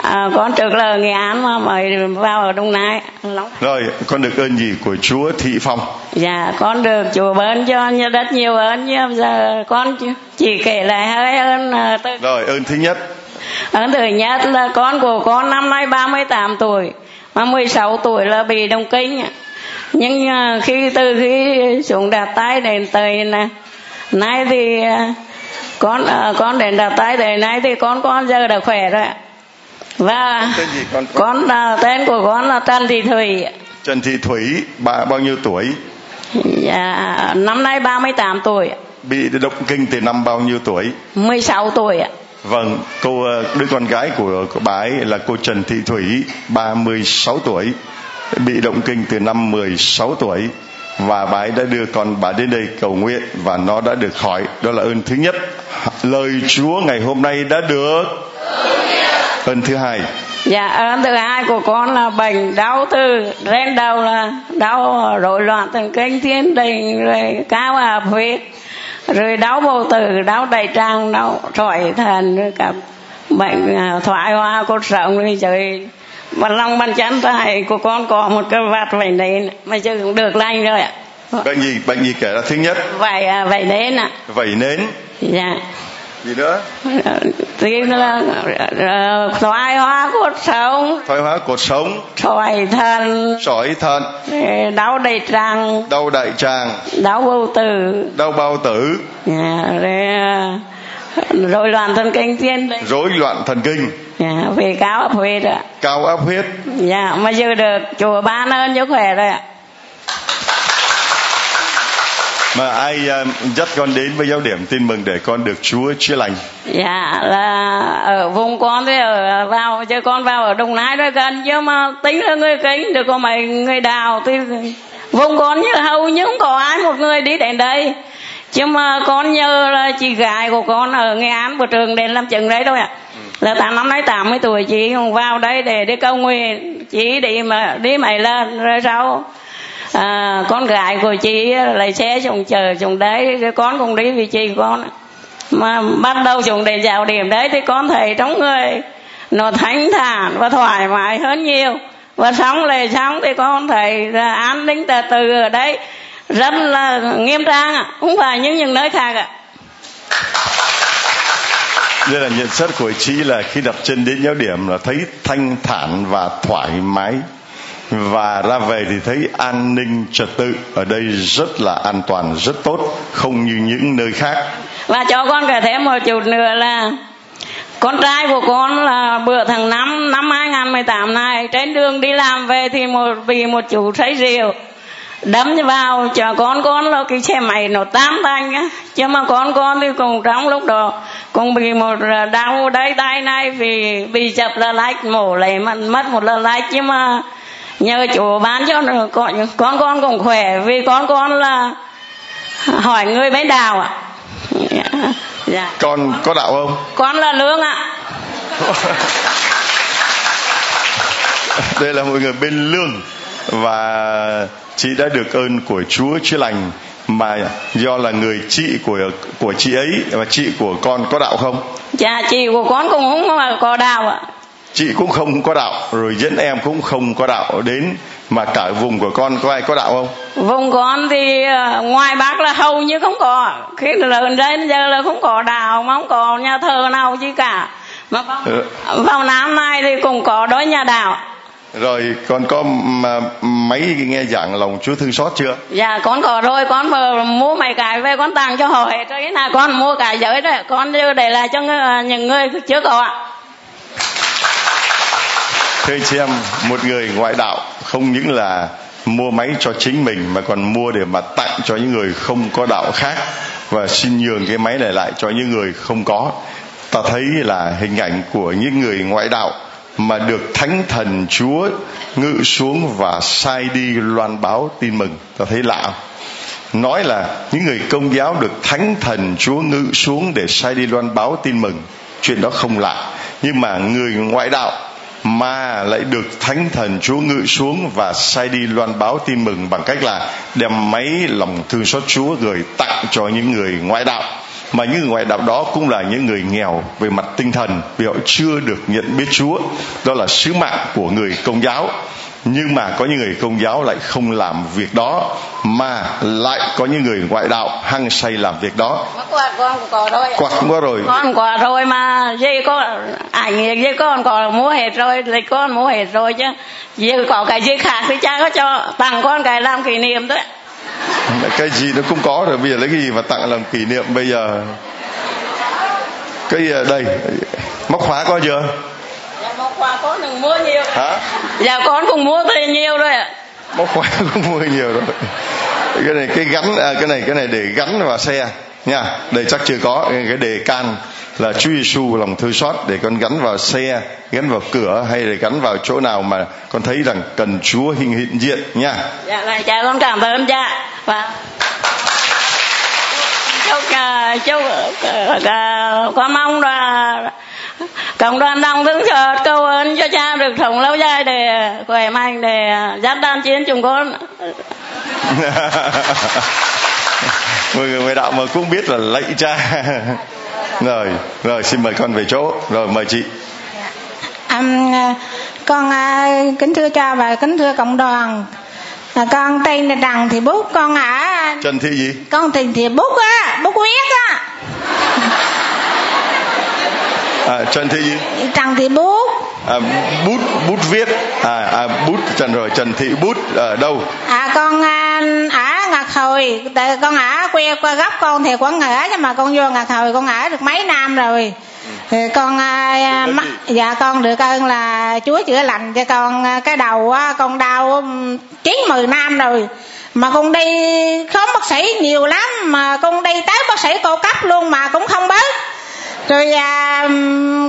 À, con trước là Nghệ An mà mời vào ở Đông Nai. Long rồi con được ơn gì của Chúa thị phong? Dạ con được chùa bớn cho rất nhiều ơn nhưng giờ con chỉ- kể lại hơi ơn à, từ rồi ơn thứ nhất. Ơn thứ nhất là con của con năm nay 38 tuổi mà 16 tuổi là bị đồng kinh. Nhưng à, khi từ khi xuống đặt tay đến tới nè nay thì à, con à, con đến đặt tay đến nay thì con con giờ đã khỏe rồi. Và tên gì con? con là tên của con là Trần Thị Thủy. Trần Thị Thủy bà bao nhiêu tuổi? Dạ, năm nay 38 tuổi. Bị động kinh từ năm bao nhiêu tuổi? 16 tuổi ạ. Vâng, cô ờ, đứa con gái của, của bà ấy là cô Trần Thị Thủy, 36 tuổi, bị động kinh từ năm 16 tuổi và bà ấy đã đưa con bà đến đây cầu nguyện và nó đã được khỏi. Đó là ơn thứ nhất. Lời Chúa ngày hôm nay đã được. Ơn thứ hai, Dạ, ơn thứ hai của con là bệnh đau từ lên đầu là đau rối loạn thần kinh thiên đình rồi cao áp huyết rồi đau bầu tử đau đại tràng đau sỏi thần rồi cả bệnh à, thoái hóa cột sống rồi trời. Bàn lòng bàn chân tay của con có một cái vạt vảy nến mà chưa cũng được lành rồi ạ. Bệnh gì? Bệnh gì kể ra thứ nhất, vảy à, vảy nến ạ. Vẩy nến, dạ. Gì nữa? Thì là ờ, thoái hóa cột sống? Thoái hóa cột sống, sỏi thần sỏi thận, đau đầy tràng. Đau đại tràng, đau bầu tử. Đau bao tử, à, rồi à, rối loạn thần kinh tiên đấy rối loạn thần kinh, à, về cao áp huyết ạ. Cao áp huyết, dạ mà giờ được chùa ban ơn cho khỏe rồi ạ mà ai à, dắt con đến với giáo điểm tin mừng để con được Chúa chữa lành? Dạ là ở vùng con thì ở vào chứ con vào ở đồng nai đó gần chứ mà tính là người kính được có mấy người đào thì vùng con như hầu như không có ai một người đi đến đây. Chứ mà con nhớ là chị gái của con ở nghệ an của trường đến làm chừng đấy thôi ạ. Là tám năm nay 80 tuổi chị vào đây để đi cầu nguyện chị đi mà đi mấy lần rồi sau à, con gái của chị lại xe chồng chờ chồng đấy con cũng đi vì chị con. Mà bắt đầu chồng để vào điểm đấy thì con thấy trong người nó thanh thản và thoải mái hơn nhiều. Và xong lề xong thì con thấy là an ninh từ từ ở đây rất là nghiêm trang ạ không phải như những nơi khác ạ. Đây là nhận xét của chị là khi đặt chân đến giáo điểm là thấy thanh thản và thoải mái và ra về thì thấy an ninh trật tự ở đây rất là an toàn, rất tốt, không như những nơi khác. Và cho con kể thêm một chút nữa là con trai của con là bữa tháng 5 năm 2018 này, trên đường đi làm về thì một vì một chủ say rượu đấm vào cho con con là cái xe máy nó tám tanh á. Chứ mà con con thì cùng trong lúc đó cũng bị một đau đây tay này, vì bị chập là lách mổ lấy mất mất một lần lách. Nhưng mà nhờ chủ bán cho con con con cũng khỏe vì con con là hỏi người bến đào ạ dạ. con có đạo không con là lương ạ đây là một người bên lương và chị đã được ơn của Chúa chữa lành mà do là người chị của của chị ấy và chị của con có đạo không? Dạ chị của con cũng không có đạo ạ. Chị cũng không có đạo rồi dẫn em cũng không có đạo đến mà cả vùng của con có ai có đạo không? Vùng con thì ờ, ngoài bác là hầu như không có khi lớn đến giờ là không có đạo mà không có nhà thờ nào chứ cả mà vào, ừ. vào năm nay thì cũng có đôi nhà đạo rồi con có mấy nghe giảng lòng Chúa thương xót chưa? Dạ con có rồi con vừa mua mấy cái về con tặng cho họ hết rồi là con mua cả giới đấy con đưa để lại cho những người chưa có ạ. Thưa chị em, một người ngoại đạo không những là mua máy cho chính mình mà còn mua để mà tặng cho những người không có đạo khác và xin nhường cái máy này lại cho những người không có. Ta thấy là hình ảnh của những người ngoại đạo mà được thánh thần chúa ngự xuống và sai đi loan báo tin mừng. Ta thấy lạ nói là những người công giáo được thánh thần chúa ngự xuống để sai đi loan báo tin mừng. Chuyện đó không lạ. Nhưng mà người ngoại đạo mà lại được thánh thần chúa ngự xuống và sai đi loan báo tin mừng bằng cách là đem máy lòng thương xót chúa gửi tặng cho những người ngoại đạo. Mà những người ngoại đạo đó cũng là những người nghèo về mặt tinh thần vì họ chưa được nhận biết Chúa. Đó là sứ mạng của người công giáo nhưng mà có những người công giáo lại không làm việc đó mà lại có những người ngoại đạo hăng say làm việc đó. Quạt con có rồi? Quạt cũng có rồi. Con có rồi mà dây có ảnh dây con có mua hết rồi lịch con mua hết rồi chứ. Dây có cái gì khác thì cha có cho tặng con cái làm kỷ niệm thôi. Cái gì nó cũng có rồi bây giờ lấy cái gì mà tặng làm kỷ niệm bây giờ? Cái à, đây móc khóa có chưa móc khóa có đừng mua nhiều. Hả? Dạ con cũng mua thì nhiều rồi ạ. Móc khóa cũng mua nhiều rồi. Cái này cái gắn à, cái này cái này để gắn vào xe nha. Đây chắc chưa có. Cái đề can là Chúa Giêsu lòng thương xót. Để con gắn vào xe, gắn vào cửa hay để gắn vào chỗ nào mà con thấy rằng cần Chúa hiện hiện diện nha. Dạ là cha con cảm ơn cha. Và chúc uh, chúc uh, con mong là cộng đoàn đồng thương xót cầu ơn cho cha được sống lâu dài để khỏe mạnh để dắt đan chiến chúng con. mọi người ngoại đạo mà cũng biết là lạy cha. Rồi rồi xin mời con về chỗ. Rồi mời chị. Um, con uh, kính thưa cha và kính thưa cộng đoàn. À, con tên là trần thị bút con ở trần thị gì? Con tên thị bút á bút huyết á à, trần thị. Gì trần thị bút. À, bút bút viết. À, à bút trần rồi trần thị bút ở đâu? À con à, ở ngạc hồi tại con ở quê qua gấp con thì quán ở nhưng mà con vô ngạc hồi con ở được mấy năm rồi. Thì con à, dạ con được ơn là chúa chữa lành cho con à, cái đầu con đau chín mười năm rồi. Mà con đi khóm bác sĩ nhiều lắm mà con đi tới bác sĩ cô cấp luôn mà cũng không bớt rồi à,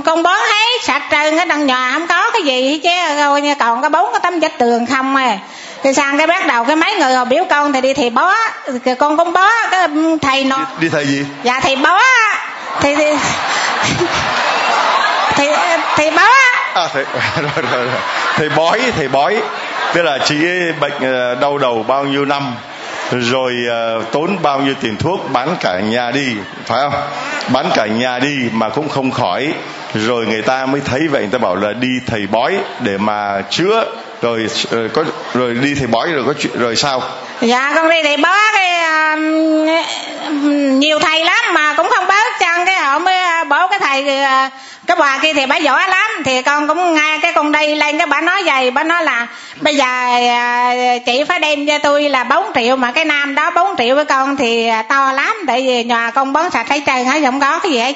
con bón thấy sạch trơn cái đằng nhà không có cái gì chứ rồi còn có bốn cái tấm vách tường không à. Thì sang cái bắt đầu cái mấy người họ biểu con thì đi thầy bó thì con cũng bó cái thầy nó đi, đi thầy gì? Dạ thầy bó thì thì thì, thì bó à thầy rồi, rồi, rồi. thầy bói thầy bói. Tức là chị bệnh ờ, đau đầu bao nhiêu năm rồi uh, tốn bao nhiêu tiền thuốc bán cả nhà đi phải không? Bán cả nhà đi mà cũng không khỏi. Rồi người ta mới thấy vậy người ta bảo là đi thầy bói để mà chữa rồi rồi có rồi đi thì bói rồi có chuyện rồi sao? Dạ con đi thầy bói cái uh, nhiều thầy lắm mà cũng không bớt chăng. Cái họ mới ờ, bố cái thầy uh, cái bà kia thì bà giỏi lắm. Thì con cũng nghe cái con đi lên cái bà nói vậy bà nói là bây giờ chị phải đem cho tôi là 4 triệu mà cái nam đó 4 triệu với con thì to lắm. Tại vì nhà con bón sạch thấy trơn hết không có cái gì hết.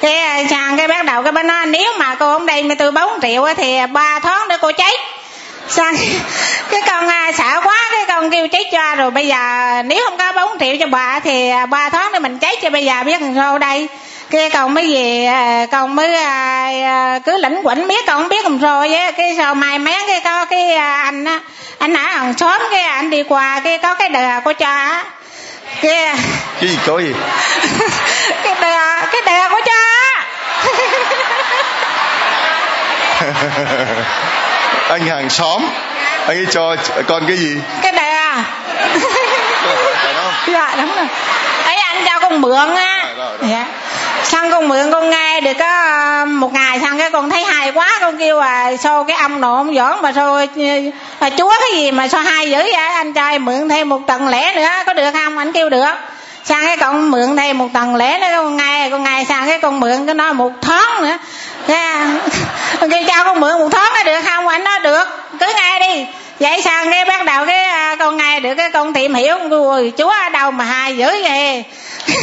Cái chàng cái bắt đầu cái bà nói nếu mà cô không đem cho tôi 4 triệu thì ba tháng nữa cô chết sang cái con à, sợ quá cái con kêu chết cho rồi bây giờ nếu không có 4 triệu cho bà thì ba tháng nữa mình chết cho bây giờ biết làm sao đây. Cái con mới về à, con mới à, à, cứ lĩnh quẩn biết con không biết làm rồi á cái sau mai mén cái có cái anh á anh ở hàng xóm cái anh đi qua cái có cái đờ của cha á. Cái cái gì có gì? cái đờ cái đờ của cha anh hàng xóm. Anh ấy cho con cái gì? Cái đờ dạ đúng rồi. Ấy anh cho con mượn á. Dạ xong con mượn con nghe được có ờ, một ngày xong cái con thấy hay quá con kêu à xô cái ông nộ ông giỡn mà xô à, chúa cái gì mà xô hay dữ vậy? Anh em mượn thêm một tầng lẻ nữa có được không? Anh kêu được. Sang cái con mượn thêm một tầng lẻ nữa con ngày con ngày sang cái con mượn cái nó một tháng nữa. Cái con kêu cho con mượn một thớt nó được không? Anh nói được. Cứ ngay đi. Vậy sang cái bắt đầu cái à, con ngay được cái con tìm hiểu. Rồi chúa ở đâu mà hai dữ vậy?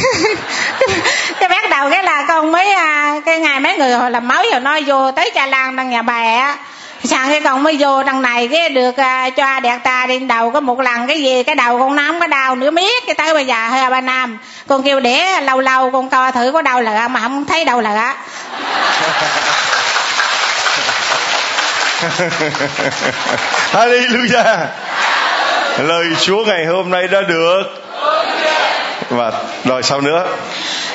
Cái bắt đầu cái là con mới à, cái ngày mấy người hồi làm mới rồi nói vô tới cha lan đằng nhà bà á. Sang cái con mới vô đằng này cái được à, cho đẹp ta đi đầu có một lần cái gì? Cái đầu con nắm có đau nữa miết cái tới bây giờ hơi ba năm con kêu để lâu lâu con coi thử có đau là mà không thấy đâu là Hallelujah. Lời Chúa ngày hôm nay đã được. Và rồi sau nữa?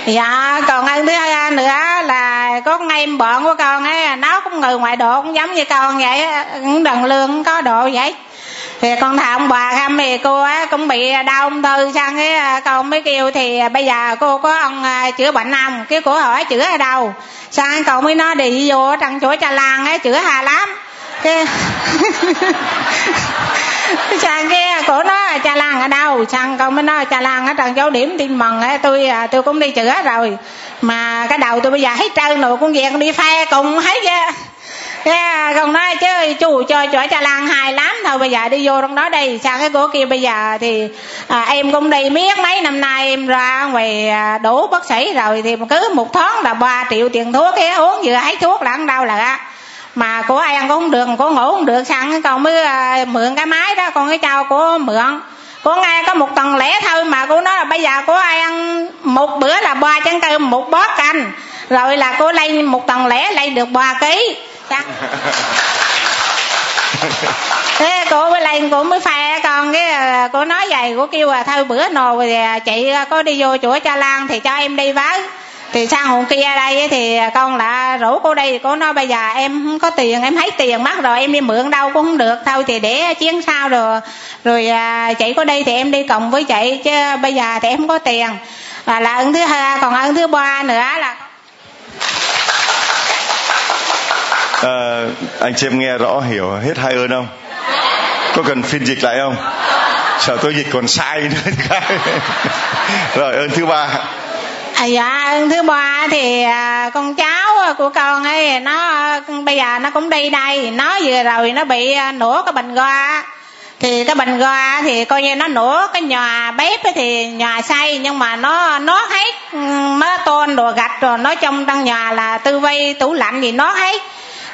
Dạ còn ơn thứ hai nữa là có ngay bọn của con ấy, nó cũng người ngoại độ cũng giống như con vậy cũng đần lương có độ vậy. Thì con thà ông bà ham thì cô á, cũng bị đau ung thư sang cái con mới kêu thì bây giờ cô có ông à, chữa bệnh không cái cô hỏi chữa ở đâu? Sang cậu mới nói đi vô trong chỗ cha lan ấy, chữa hà lắm cái chàng kia, cổ nói cha lan ở đâu? Chàng con mới nói cha lan ở trần Châu điểm tin mừng ấy tôi à, tôi cũng đi chữa rồi. Mà cái đầu tôi bây giờ hết trơn rồi con về con đi phe cùng hết chứ cái con nói chứ chú cho chỗ cha lan hài lắm thôi bây giờ đi vô trong đó đi. Sang cái cổ kia bây giờ thì à, em cũng đi miết mấy năm nay em ra ngoài à, đủ bác sĩ rồi thì cứ một tháng là 3 triệu tiền thuốc cái uống vừa hết thuốc là ăn đau là mà của ai ăn cũng không được của ngủ không được. Sang con mới à, mượn cái máy đó con cái trao của mượn. Cô nghe có một tuần lẻ thôi mà cô nói là bây giờ cô ai ăn một bữa là ba chén cơm một bó canh. Rồi là cô lấy một tuần lẻ lấy được ba ký. Thế cô mới lên cô mới phe con cái à, cô nói vậy cô kêu là thôi bữa nồi thì chị có đi vô chỗ cha lan thì cho em đi với thì sang hôm kia đây thì con là rủ cô đây cô nói bây giờ em không có tiền em thấy tiền mất rồi em đi mượn đâu cũng không được thôi thì để chiến sau rồi rồi à, chị có đây thì em đi cộng với chị chứ bây giờ thì em không có tiền. Và là ơn thứ hai còn ơn thứ ba nữa là à, anh chị em nghe rõ hiểu hết hai ơn không? Có cần phiên dịch lại không? Sợ tôi dịch còn sai nữa. Rồi ơn thứ ba dạ thứ ba thì à, con cháu của con ấy nó bây giờ nó cũng đi đây. Nó vừa rồi nó bị à, nổ cái bình ga thì cái bình ga thì coi như nó nổ cái nhà bếp thì nhà xây nhưng mà nó nó hết mớ ừ, tôn đồ gạch rồi nó trong trong nhà là tư vây tủ lạnh gì nó hết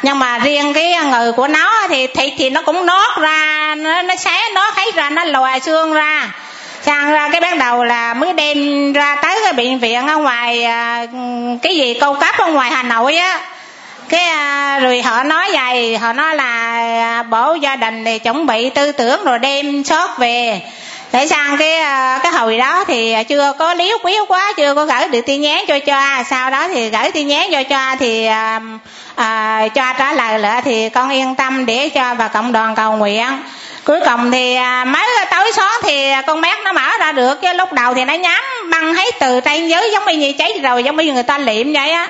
nhưng mà riêng cái người của nó thì thịt thì nó cũng nót ra nó nó xé nó hết ra nó lòi xương ra sang ra cái bắt đầu là mới đem ra tới cái bệnh viện ở ngoài à, cái gì, câu cấp ở ngoài hà nội á. Cái à, rồi họ nói vậy, họ nói là à, bổ gia đình thì chuẩn bị tư tưởng rồi đem sót về để sang cái ờ, cái hồi đó thì chưa có liếu quýu quá chưa có gửi được tin nhắn cho cho sau đó thì gửi tin nhắn cho cho thì à, à, ờ, cho trả lời lại thì con yên tâm để cho vào cộng đoàn cầu nguyện. Cuối cùng thì ờ, à, mấy tối xóm thì con mát nó mở ra được chứ lúc đầu thì nó nhắm băng hết từ trên dưới giống như cháy rồi giống như người ta liệm vậy á.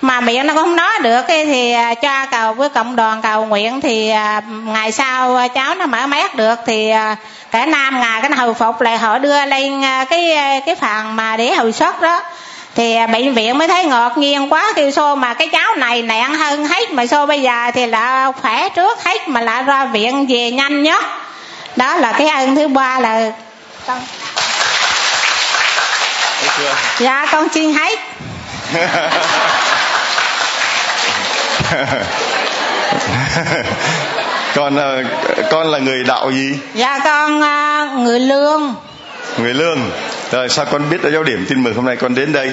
Mà miệng nó cũng không nói được thì cho cầu với cộng đoàn cầu nguyện thì ngày sau cháu nó mở mát được thì cả nam ngày cái hồi phục lại họ đưa lên à, cái à, cái phần mà để hồi sức đó. Thì à, bệnh viện mới thấy ngọt nghiêng quá, kêu xô mà cái cháu này nặng hơn hết. Mà xô bây giờ thì là khỏe trước hết, mà lại ra viện về nhanh nhất đó là cái ơn thứ ba là con dạ con xin hết. con ờ, con là người đạo gì? Dạ con uh, người lương. Người lương. Rồi sao con biết ở giáo điểm tin mừng hôm nay con đến đây?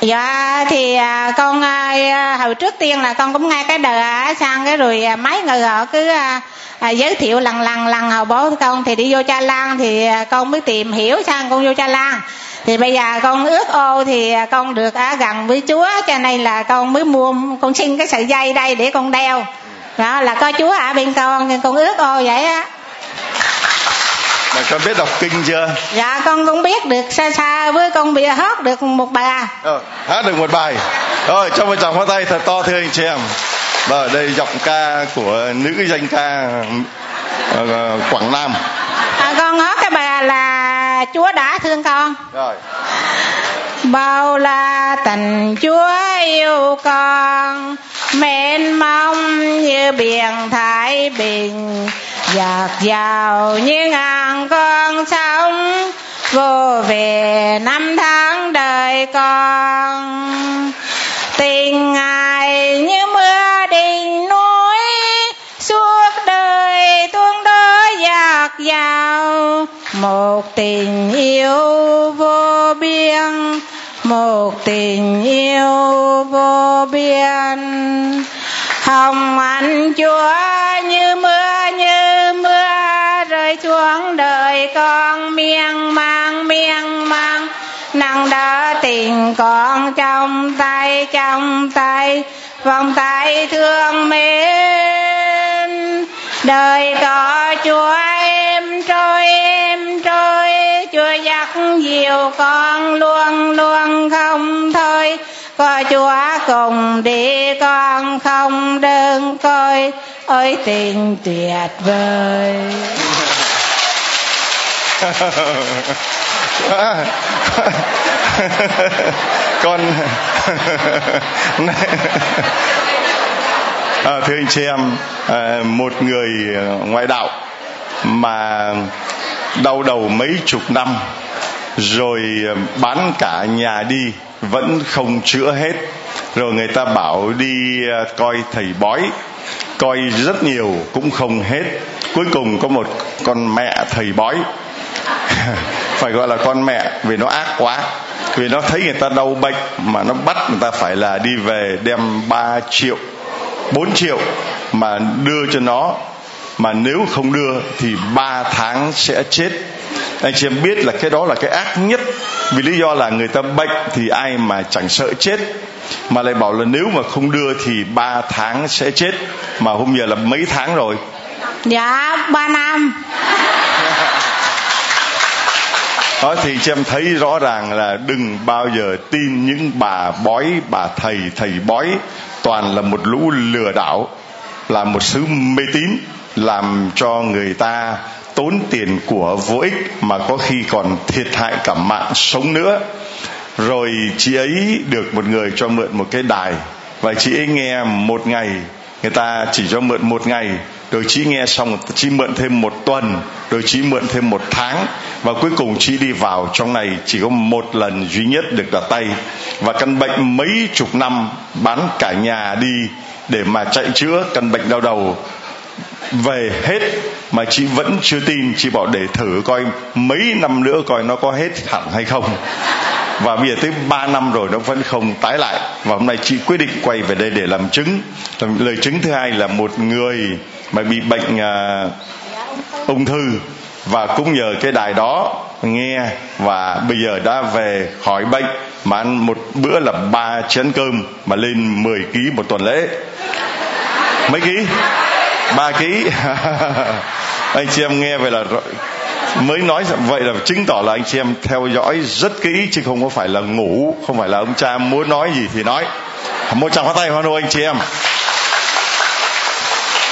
Dạ thì à, con à, hồi trước tiên là con cũng nghe cái đời á sang cái rồi à, mấy người họ cứ à, à, giới thiệu lần lần lần hồi bố con thì đi vô cha lan thì à, con mới tìm hiểu sang con vô cha lan. Thì bây giờ con ước ô thì con được à, gần với chúa cho nên là con mới mua con xin cái sợi dây đây để con đeo đó là có chúa ở bên con con ước ô vậy á. Mà con biết đọc kinh chưa? Dạ con cũng biết được xa xa với con bị hót được một bài ờ, hát được một bài. Rồi cho một tràng pháo tay thật to thưa anh chị em. Rồi đây giọng ca của nữ danh ca uh, quảng nam. À, con hót cái bài là chúa đã thương con. Rồi bao la tình chúa yêu con. Mênh mong như biển thái bình dạt dào như ngàn con sông vô về năm tháng đời con. Tình ngài như mưa đỉnh núi, suốt đời tuôn đó giác giao một tình yêu vô biên, một tình yêu vô biên. Hồng anh chúa như mưa như mưa, rơi xuống đời con miên man miên man. Nặng đỡ tình con trong tay trong tay, vòng tay thương mến đời có chúa em trôi em trôi. Chúa dắt dìu con luôn luôn không thôi. Có chúa cùng đi, con không đơn côi. Ôi tình tuyệt vời. Con à, thưa anh chị em à, một người ờ, ngoại đạo mà đau đầu mấy chục năm rồi bán cả nhà đi vẫn không chữa hết. Rồi người ta bảo đi coi thầy bói coi rất nhiều cũng không hết. Cuối cùng có một con mẹ thầy bói phải gọi là con mẹ vì nó ác quá vì nó thấy người ta đau bệnh mà nó bắt người ta phải là đi về đem 3 triệu 4 triệu mà đưa cho nó mà nếu không đưa thì 3 tháng sẽ chết. Anh chị em biết là cái đó là cái ác nhất vì lý do là người ta bệnh thì ai mà chẳng sợ chết. Mà lại bảo là nếu mà không đưa thì 3 tháng sẽ chết. Mà hôm giờ là mấy tháng rồi? Dạ ba năm. Đó thì chị em thấy rõ ràng là đừng bao giờ tin những bà bói bà thầy thầy bói toàn là một lũ lừa đảo, là một sứ mê tín, làm cho người ta tốn tiền của vô ích mà có khi còn thiệt hại cả mạng sống nữa. Rồi chị ấy được một người cho mượn một cái đài. Và chị ấy nghe một ngày, người ta chỉ cho mượn một ngày rồi chị nghe xong chị mượn thêm một tuần rồi chị mượn thêm một tháng, và cuối cùng chị đi vào trong này, chỉ có một lần duy nhất được đặt tay. Và căn bệnh mấy chục năm bán cả nhà đi để mà chạy chữa căn bệnh đau đầu. Về hết mà chị vẫn chưa tin chị bảo để thử coi mấy năm nữa coi nó có hết hẳn hay không. Và bây giờ tới 3 năm rồi nó vẫn không tái lại. Và hôm nay chị quyết định quay về đây để làm chứng. Lời chứng thứ hai là một người mà bị bệnh uh, ung thư. Và cũng nhờ cái đài đó nghe và bây giờ đã về khỏi bệnh mà ăn một bữa là ba chén cơm mà lên 10 ký một tuần lễ. Mấy ký? Ba ký. Anh chị em nghe vậy là mới nói vậy là chứng tỏ là anh chị em theo dõi rất kỹ chứ không có phải là ngủ không phải là ông cha muốn nói gì thì nói. Một tràng hoa tay hoan hô anh chị em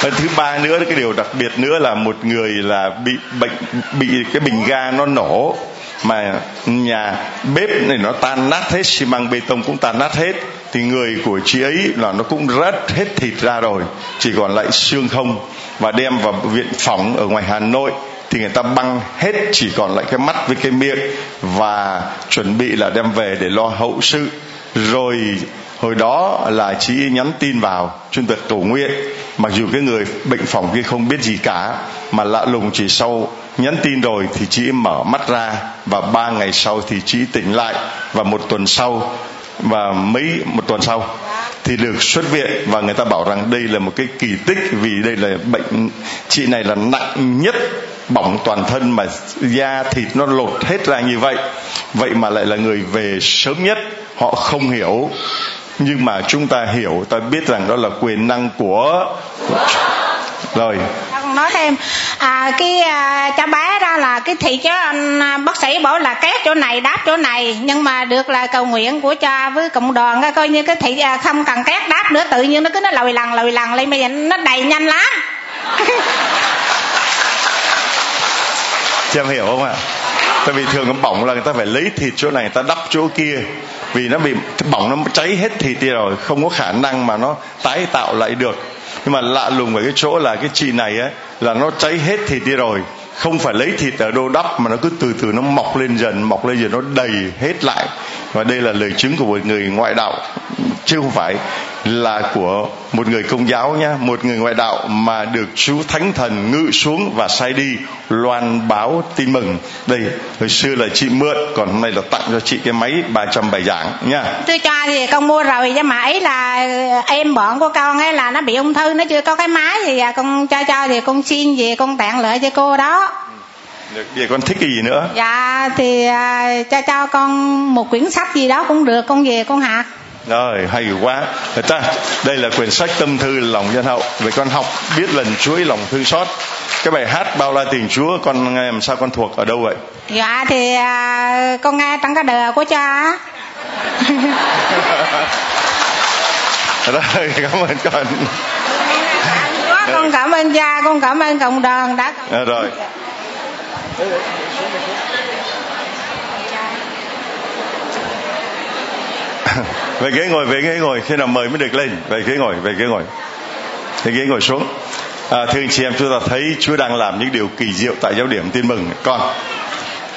và thứ ba nữa, cái điều đặc biệt nữa là một người là bị bệnh, bị cái bình ga nó nổ mà nhà bếp này nó tan nát hết, xi măng bê tông cũng tan nát hết. Thì người của chị ấy là nó cũng rớt hết thịt ra rồi, chỉ còn lại xương không và đem vào viện phỏng ở ngoài Hà Nội. Thì người ta băng hết, chỉ còn lại cái mắt với cái miệng và chuẩn bị là đem về để lo hậu sự. Rồi hồi đó là chị nhắn tin vào, chuyên tịch cầu nguyện. Mặc dù cái người bệnh phòng kia không biết gì cả, mà lạ lùng chỉ sau nhắn tin rồi thì chị mở mắt ra và ba ngày sau thì chị tỉnh lại. Và một tuần sau, và mấy, một tuần sau thì được xuất viện. Và người ta bảo rằng đây là một cái kỳ tích vì đây là bệnh, chị này là nặng nhất bỏng toàn thân mà da thịt nó lột hết ra như vậy. Vậy mà lại là người về sớm nhất, họ không hiểu nhưng mà chúng ta hiểu ta biết rằng đó là quyền năng của rồi. Con nói thêm à, cái à, cháu bé đó là cái thị chứ anh à, bác sĩ bảo là két chỗ này đáp chỗ này nhưng mà được là cầu nguyện của cha với cộng đoàn coi như cái thị à, không cần két đáp nữa tự nhiên nó cứ nó lòi lần lòi lần lên bây giờ nó đầy nhanh lắm. Chị em hiểu không ạ? Tại vì thường nó bỏng là người ta phải lấy thịt chỗ này người ta đắp chỗ kia vì nó bị bỏng nó cháy hết thịt đi rồi, không có khả năng mà nó tái tạo lại được. Nhưng mà lạ lùng ở cái chỗ là cái chị này á, là nó cháy hết thịt đi rồi. Không phải lấy thịt ở đâu đắp, mà nó cứ từ từ nó mọc lên dần, mọc lên dần, nó đầy hết lại. Và đây là lời chứng của một người ngoại đạo, chứ không phải là của một người công giáo nhá một người ngoại đạo mà được chú thánh thần ngự xuống và sai đi loan báo tin mừng. Đây hồi xưa là chị mượn còn hôm nay là tặng cho chị cái máy 300 bài giảng nha tôi cho thì con mua rồi nhưng mà ấy là em bọn của con ấy là nó bị ung thư nó chưa có cái máy gì à. Con cho cho thì con xin về con tặng lợi cho cô đó. Được vậy con thích cái gì nữa? Dạ thì à, cho cho con một quyển sách gì đó cũng được con về con học rồi hay quá. Thật ta đây là quyển sách tâm thư lòng nhân hậu. Vậy con học biết lần chuỗi lòng thương xót. Cái bài hát bao la tình chúa con nghe làm sao con thuộc ở đâu vậy? Dạ thì à, con nghe trong cái đời của cha rồi cảm ơn con. Con cảm ơn cha con cảm ơn cộng đoàn đã à, rồi về ghế ngồi về ghế ngồi. Khi nào mời mới được lên. Về ghế ngồi về ghế ngồi. Về ghế ngồi xuống. À, thưa anh chị em chúng ta thấy Chúa đang làm những điều kỳ diệu tại giáo điểm. Tin mừng. Con.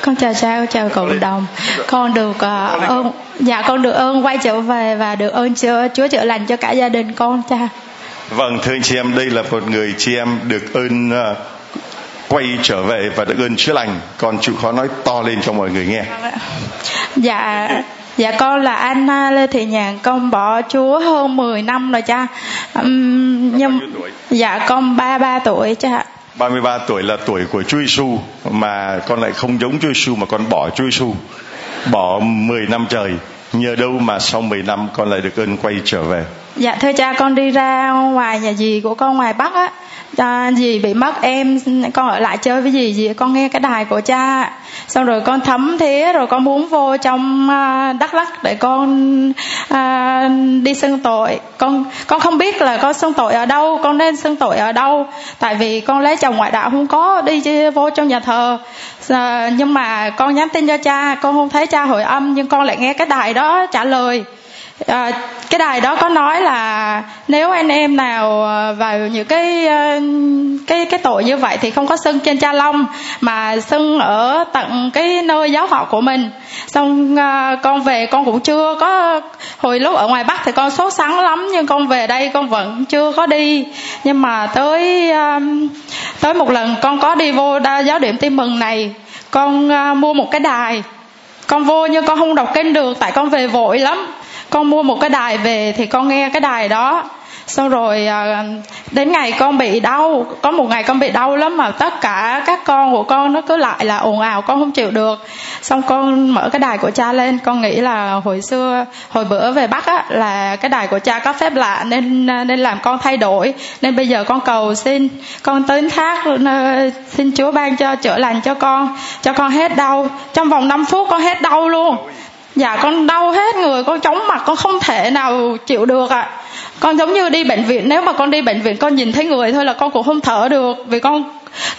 Con chào cha con chào cộng đồng. Con được uh, ơn dạ con được ơn quay trở về và được ơn chúa. Chúa chữa lành cho cả gia đình con cha. Vâng thưa anh chị em đây là một người chị em được ơn uh, quay trở về và được ơn chữa lành. Còn chịu khó nói to lên cho mọi người nghe. Dạ dạ con là anh à, lê thị nhàn con bỏ chúa hơn 10 năm rồi cha. Um, nhưng dạ con 33 tuổi cha. 33 tuổi là tuổi của Chúa Giêsu mà con lại không giống Chúa Giêsu mà con bỏ Chúa Giêsu bỏ 10 năm trời nhờ đâu mà sau 10 năm con lại được ơn quay trở về? Dạ thưa cha con đi ra ngoài nhà dì của con ngoài bắc á à, dì bị mất em con ở lại chơi với dì dì con nghe cái đài của cha. Xong rồi con thấm thế rồi con muốn vô trong à, đắk lắc để con à, đi xưng tội. Con con không biết là con xưng tội ở đâu con nên xưng tội ở đâu. Tại vì con lấy chồng ngoại đạo không có đi vô trong nhà thờ. À, nhưng mà con nhắn tin cho cha con không thấy cha hồi âm nhưng con lại nghe cái đài đó trả lời à, cái đài đó có nói là nếu anh em nào ờ, vào những cái ờ, cái cái tội như vậy thì không có sưng trên cha long mà sưng ở tận cái nơi giáo họ của mình. Xong à, con về con cũng chưa có hồi lúc ở ngoài bắc thì con sốt sắng lắm nhưng con về đây con vẫn chưa có đi. Nhưng mà tới tới một lần con có đi vô đa giáo điểm tin mừng này con mua một cái đài. Con vô nhưng con không đọc kênh được tại con về vội lắm con mua một cái đài về thì con nghe cái đài đó. Xong rồi à, đến ngày con bị đau có một ngày con bị đau lắm mà tất cả các con của con nó cứ lại là ồn ào con không chịu được. Xong con mở cái đài của cha lên con nghĩ là hồi xưa hồi bữa về bắc á là cái đài của cha có phép lạ nên nên làm con thay đổi. Nên bây giờ con cầu xin con tín thác ờ, xin chúa ban cho chữa lành cho con cho con hết đau. Trong vòng 5 phút con hết đau luôn dạ con đau hết người, con chóng mặt, con không thể nào chịu được ạ à. con giống như đi bệnh viện, nếu mà con đi bệnh viện, con nhìn thấy người thôi là con cũng không thở được, vì con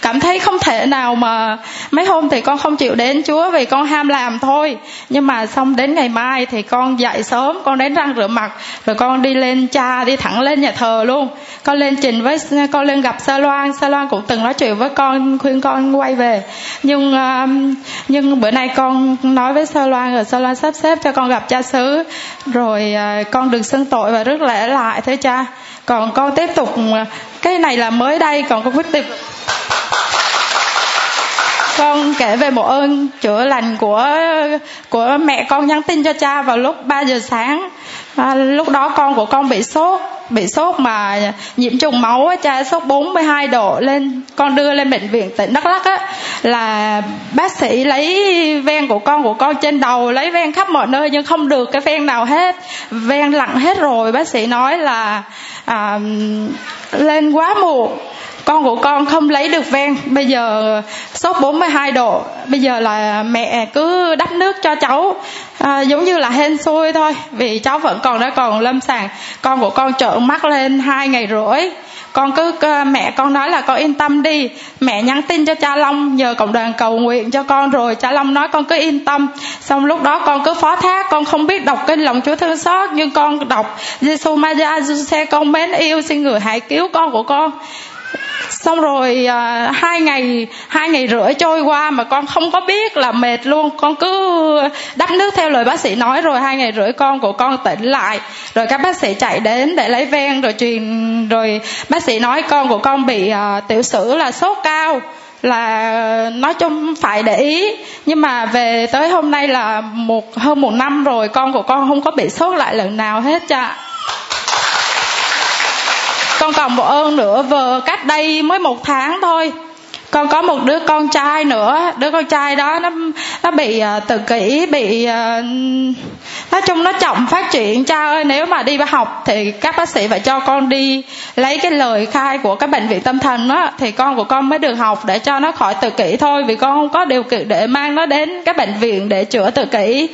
cảm thấy không thể nào mà mấy hôm thì con không chịu đến chúa vì con ham làm thôi. Nhưng mà xong đến ngày mai thì con dậy sớm, con đến răng rửa mặt, rồi con đi lên cha, đi thẳng lên nhà thờ luôn. Con lên trình với, con lên gặp sa loan. Sa loan cũng từng nói chuyện với con, khuyên con quay về. Nhưng um, nhưng bữa nay con nói với sa loan rồi, sa loan sắp xếp cho con gặp cha xứ. Rồi à, con đừng xưng tội và rất lễ lại thế cha. Còn con tiếp tục à, cái này là mới đây, còn con quyết định con kể về một ơn chữa lành của của mẹ con nhắn tin cho cha vào lúc 3 giờ sáng. À, lúc đó con của con bị sốt bị sốt mà nhiễm trùng máu á, cha sốt 42 độ lên. Con đưa lên bệnh viện tỉnh Đắk Lắk á là bác sĩ lấy ven của con của con trên đầu lấy ven khắp mọi nơi nhưng không được cái ven nào hết. Ven lặn hết rồi bác sĩ nói là à, lên quá muộn con của con không lấy được ven. Bây giờ sốt 42 độ. Bây giờ là mẹ cứ đắp nước cho cháu. À, giống như là hên xui thôi. Vì cháu vẫn còn đã còn lâm sàng. Con của con trợn mắt lên hai ngày rưỡi. Con cứ mẹ con nói là con yên tâm đi. Mẹ nhắn tin cho cha long nhờ cộng đoàn cầu nguyện cho con rồi cha long nói con cứ yên tâm. Xong lúc đó con cứ phó thác con không biết đọc kinh lòng chúa thương xót nhưng con đọc giêsu maria giuse con mến yêu xin người hãy cứu con của con xong rồi à, hai ngày hai ngày rưỡi trôi qua mà con không có biết là mệt luôn. Con cứ đắp nước theo lời bác sĩ nói rồi hai ngày rưỡi con của con tỉnh lại. Rồi các bác sĩ chạy đến để lấy ven rồi truyền rồi bác sĩ nói con của con bị à, tiểu sử là sốt cao. Là nói chung phải để ý. Nhưng mà về tới hôm nay là một hơn một năm rồi con của con không có bị sốt lại lần nào hết cha con còn một ơn nữa vừa cách đây mới một tháng thôi. Con có một đứa con trai nữa đứa con trai đó nó nó bị uh, tự kỷ bị uh, nói chung nó chậm phát triển. Cha ơi nếu mà đi học thì các bác sĩ phải cho con đi lấy cái lời khai của các bệnh viện tâm thần đó thì con của con mới được học để cho nó khỏi tự kỷ thôi vì con không có điều kiện để mang nó đến các bệnh viện để chữa tự kỷ.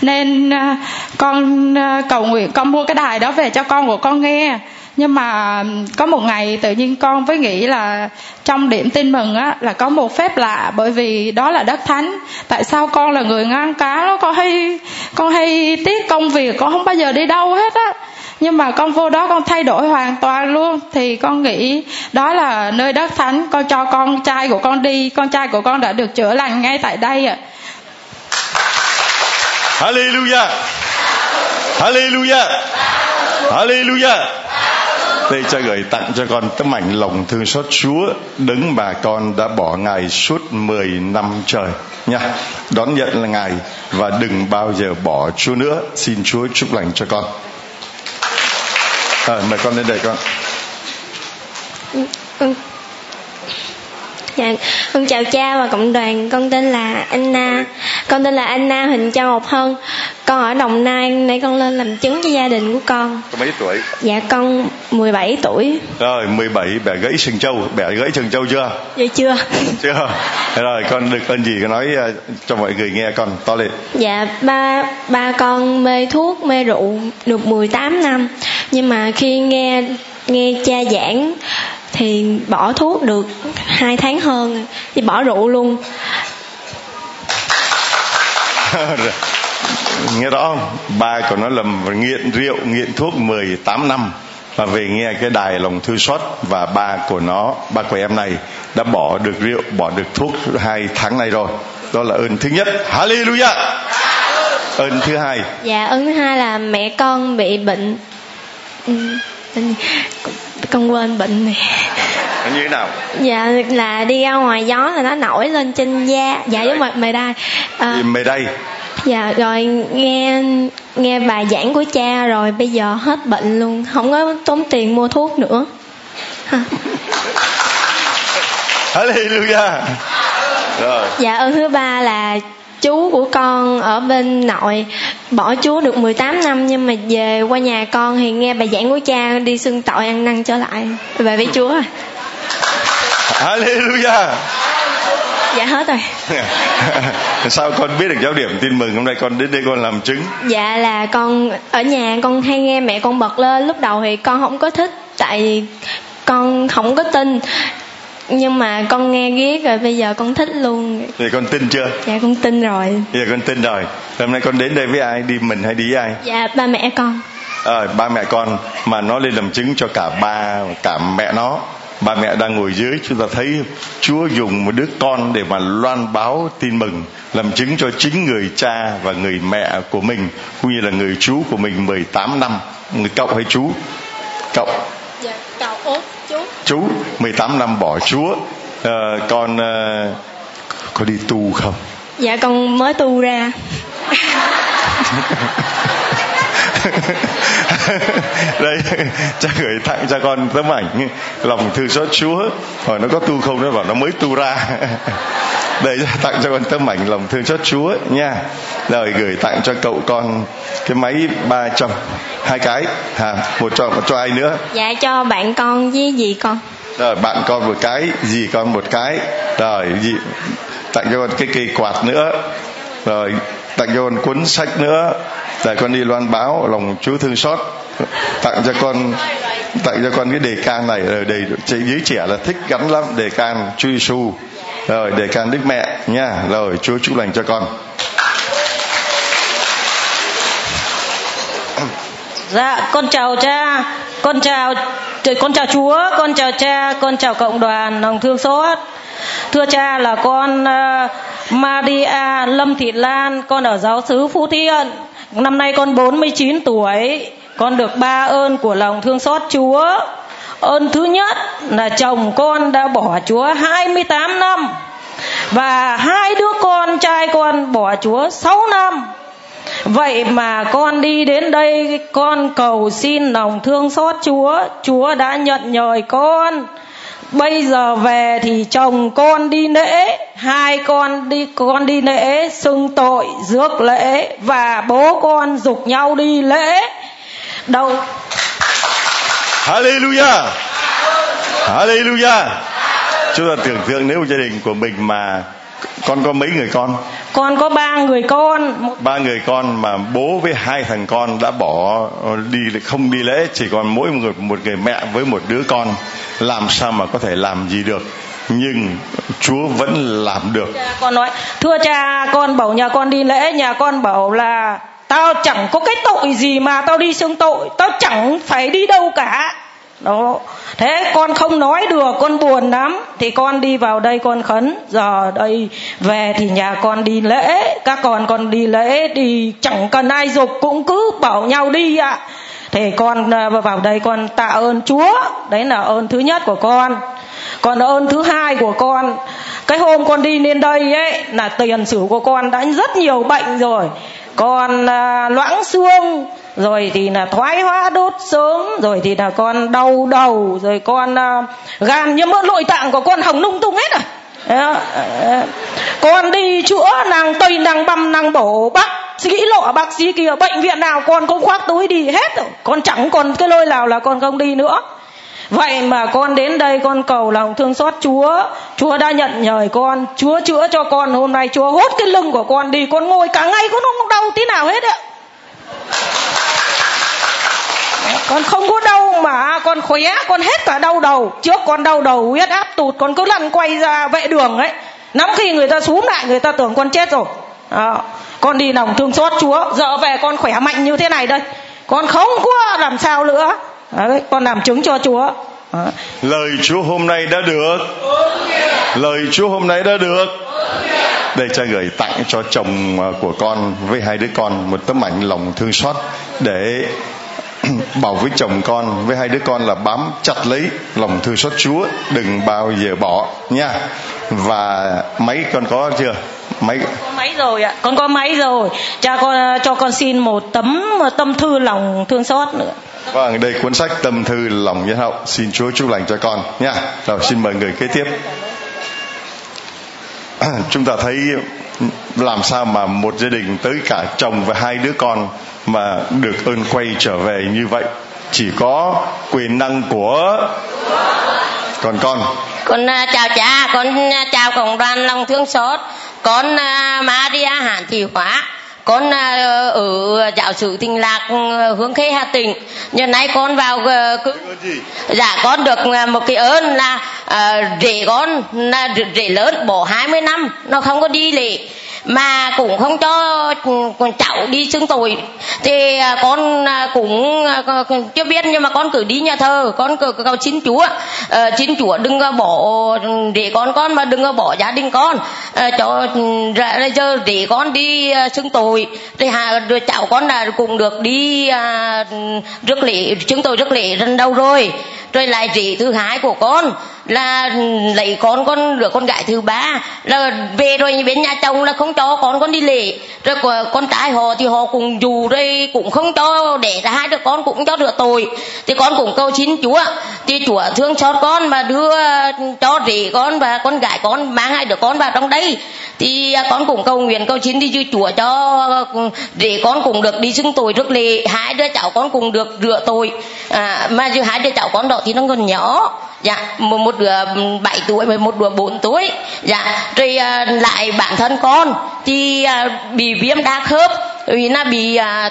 Nên uh, con uh, cầu nguyện con mua cái đài đó về cho con của con nghe nhưng mà có một ngày tự nhiên con với nghĩ là trong điểm tin mừng á, là có một phép lạ. Bởi vì đó là đất thánh. Tại sao con là người ngang cá đó? Con hay con hay tiếc công việc, con không bao giờ đi đâu hết á. Nhưng mà con vô đó con thay đổi hoàn toàn luôn. Thì con nghĩ đó là nơi đất thánh. Con cho con trai của con đi. Con trai của con đã được chữa lành ngay tại đây ạ. Hallelujah. Hallelujah. Hallelujah đây cha gửi tặng cho con tấm ảnh lòng thương xót Chúa đứng mà con đã bỏ Ngài suốt 10 năm trời nha. Đón nhận là Ngài và đừng bao giờ bỏ Chúa nữa. Xin Chúa chúc lành cho con. À, mời con lên đây con. Ừ, ừ. Dạ, con chào cha và cộng đoàn. Con tên là Anna. Con tên là Anna Huỳnh Châu Ngọc Hân. Con ở Đồng Nai, nay con lên làm chứng cho gia đình của con. Có mấy tuổi? Dạ con 17 tuổi. Rồi 17 bẻ gãy sừng châu, bẻ gãy sừng châu chưa? Dạ chưa. chưa. Rồi con được ơn gì con nói ờ, cho mọi người nghe con to lên. Dạ ba ba con mê thuốc, mê rượu được 18 năm. Nhưng mà khi nghe nghe cha giảng thì bỏ thuốc được hai tháng hơn thì bỏ rượu luôn. Nghe rõ không? Ba của nó là nghiện rượu nghiện thuốc 18 năm. Và về nghe cái đài lòng thư xót và ba của nó ba của em này đã bỏ được rượu bỏ được thuốc hai tháng này rồi. Đó là ơn thứ nhất. Hallelujah! Ơn thứ hai. Dạ ơn thứ hai là mẹ con bị bệnh. Ừ, con quên bệnh này. Như thế nào? Dạ là đi ra ngoài gió là nó nổi lên trên da. Dạ giống mặt mề đai à, mề đay dạ rồi nghe nghe bài giảng của cha rồi bây giờ hết bệnh luôn. Không có tốn tiền mua thuốc nữa. Hallelujah. Rồi. Dạ ơn thứ ba là chú của con ở bên nội bỏ chú được 18 năm nhưng mà về qua nhà con thì nghe bài giảng của cha đi xưng tội ăn năn trở lại về với Chúa rồi. Hallelujah. Dạ hết rồi. Sao con biết được giáo điểm tin mừng hôm nay con đến đây con làm chứng? Dạ là con ở nhà con hay nghe mẹ con bật lên lúc đầu thì con không có thích tại con không có tin nhưng mà con nghe ghét rồi bây giờ con thích luôn. Vậy con tin chưa? Dạ con tin rồi. Bây giờ con tin rồi. Hôm nay con đến đây với ai? Đi mình hay đi với ai? Dạ ba mẹ con. À, ba mẹ con mà nó lên làm chứng cho cả ba cả mẹ nó. Ba mẹ đang ngồi dưới chúng ta thấy Chúa dùng một đứa con để mà loan báo tin mừng làm chứng cho chính người cha và người mẹ của mình cũng như là người chú của mình 18 năm. Người cậu hay chú? Cậu. Dạ cậu chú 18 năm bỏ Chúa. À, con à, có đi tu không? Dạ con mới tu ra đây cha gửi tặng cho con tấm ảnh lòng thương xót chúa. Hỏi nó có tu không nó bảo nó mới tu ra. Đây tặng cho con tấm ảnh lòng thương xót chúa nha. Rồi gửi tặng cho cậu con cái máy ba trăm hai cái. Ha một cho một cho ai nữa? Dạ cho bạn con với gì con. Rồi bạn con một cái gì con một cái. Rồi gì tặng cho con cái cây quạt nữa. Rồi tặng cho con cuốn sách nữa tại con đi loan báo lòng Chúa thương xót. Tặng cho con tặng cho con cái đề can này rồi đề dưới trẻ là thích gắn lắm đề can Chúa Giêsu rồi đề can Đức Mẹ nha. Rồi Chúa chúc lành cho con. Dạ con chào cha con chào con chào Chúa con chào cha con chào cộng đoàn lòng thương xót. Thưa cha là con uh, Maria Lâm Thị Lan con ở giáo xứ Phú Thiện năm nay con 49 tuổi con được ba ơn của lòng thương xót Chúa. Ơn thứ nhất là chồng con đã bỏ Chúa 28 năm và hai đứa con trai con bỏ Chúa 6 năm. Vậy mà con đi đến đây con cầu xin lòng thương xót Chúa, Chúa đã nhận nhời con bây giờ về thì chồng con đi lễ hai con đi con đi lễ xưng tội rước lễ và bố con dục nhau đi lễ. Đầu. Hallelujah. Hallelujah. Chúng ta tưởng tượng nếu gia đình của mình mà con có mấy người con? Con có ba người con. Ba người con mà bố với hai thằng con đã bỏ đi không đi lễ chỉ còn mỗi người một người mẹ với một đứa con làm sao mà có thể làm gì được nhưng Chúa vẫn làm được. Con nói, thưa cha, con bảo nhà con đi lễ, nhà con bảo là tao chẳng có cái tội gì mà tao đi xưng tội, tao chẳng phải đi đâu cả đó thế con không nói được con buồn lắm thì con đi vào đây con khấn giờ đây về thì nhà con đi lễ các con con đi lễ thì chẳng cần ai dục cũng cứ bảo nhau đi ạ à thì con à, vào đây con tạ ơn chúa. Đấy là ơn thứ nhất của con. Còn ơn thứ hai của con cái hôm con đi lên đây ấy là tiền sử của con đã rất nhiều bệnh rồi. Con à, loãng xương rồi thì là thoái hóa đốt sớm rồi thì là con đau đầu rồi con à, gan nhiễm mỡ nội tạng của con hỏng lung tung hết à. rồi con đi chữa nàng tây nàng băm nàng bổ bắc sĩ lọ bác sĩ kia, bệnh viện nào con cũng khoác túi đi hết rồi. Con chẳng còn cái lôi nào là con không đi nữa. Vậy mà con đến đây, con cầu lòng thương xót chúa. Chúa đã nhận nhời con. Chúa chữa cho con. Hôm nay chúa hốt cái lưng của con đi. Con ngồi cả ngày, con không đau tí nào hết ạ. Con không có đau mà à, con khỏe con hết cả đau đầu. Trước con đau đầu, huyết áp tụt, con cứ lăn quay ra vệ đường ấy. Nắm khi người ta xuống lại, người ta tưởng con chết rồi đó. con đi lòng thương xót chúa. Giờ về con khỏe mạnh như thế này đây. Con không có làm sao nữa. Đấy, con làm chứng cho chúa. Đó. lời chúa hôm nay đã được. Lời chúa hôm nay đã được. Đây cha gửi tặng cho chồng à, của con với hai đứa con một tấm ảnh lòng thương xót để bảo với chồng con với hai đứa con là bám chặt lấy lòng thương xót Chúa đừng bao giờ bỏ nha. Và mấy con có chưa? Máy có máy rồi ạ. Con có máy rồi. Cha con cho con xin một tấm tâm thư lòng thương xót nữa. Vâng đây cuốn sách tâm thư lòng nhân hậu. Xin Chúa chúc lành cho con nha rồi xin mời người kế tiếp. Chúng ta thấy làm sao mà một gia đình tới cả chồng và hai đứa con mà được ơn quay trở về như vậy? Chỉ có quyền năng của còn con. Con uh, chào cha. Con chào cộng đoàn lòng thương xót con uh, Maria Hàn Thị Hóa. Con ở giáo sứ Tinh Lạc hướng Khê Hà Tĩnh. Nhân nay con vào cứ dạ con được một cái ơn là rể con là rể lớn bỏ 20 năm nó không có đi lễ mà cũng không cho con cháu đi xưng tội. Thì à, con à, cũng à, chưa biết nhưng mà con cứ đi nhà thờ con cứ cầu xin chúa. Uh, xin chúa đừng bỏ ừ, để con con mà đừng bỏ gia đình con. Uh, cho ừ, ra giờ để con đi xưng tội. Thì hà cháu con là cũng được đi uh, rước lễ chúng tội rước lễ lần đầu rồi. Rồi lại rỉ thứ hai của con là lấy con con đứa con gái thứ ba là về rồi bên nhà chồng là không cho con con đi lễ. Rồi con trai họ thì họ cũng dù đây cũng không cho để ra hai đứa con cũng cho rửa tội. Thì con cũng cầu xin chúa thì chúa thương cho con mà đưa cho rể con và con gái con mang hai đứa con vào trong đây. Thì con cũng cầu nguyện cầu xin đi chúa cho rể con cũng được đi xưng tội trước lễ. Hai đứa cháu con cũng được rửa tội. À, mà giữa hai đứa cháu con đó thì nó còn nhỏ. Dạ một, một đứa 7 tuổi với một đứa 4 tuổi. Dạ rồi ờ, lại bản thân con thì ờ, bị viêm đa khớp vì nó bị à,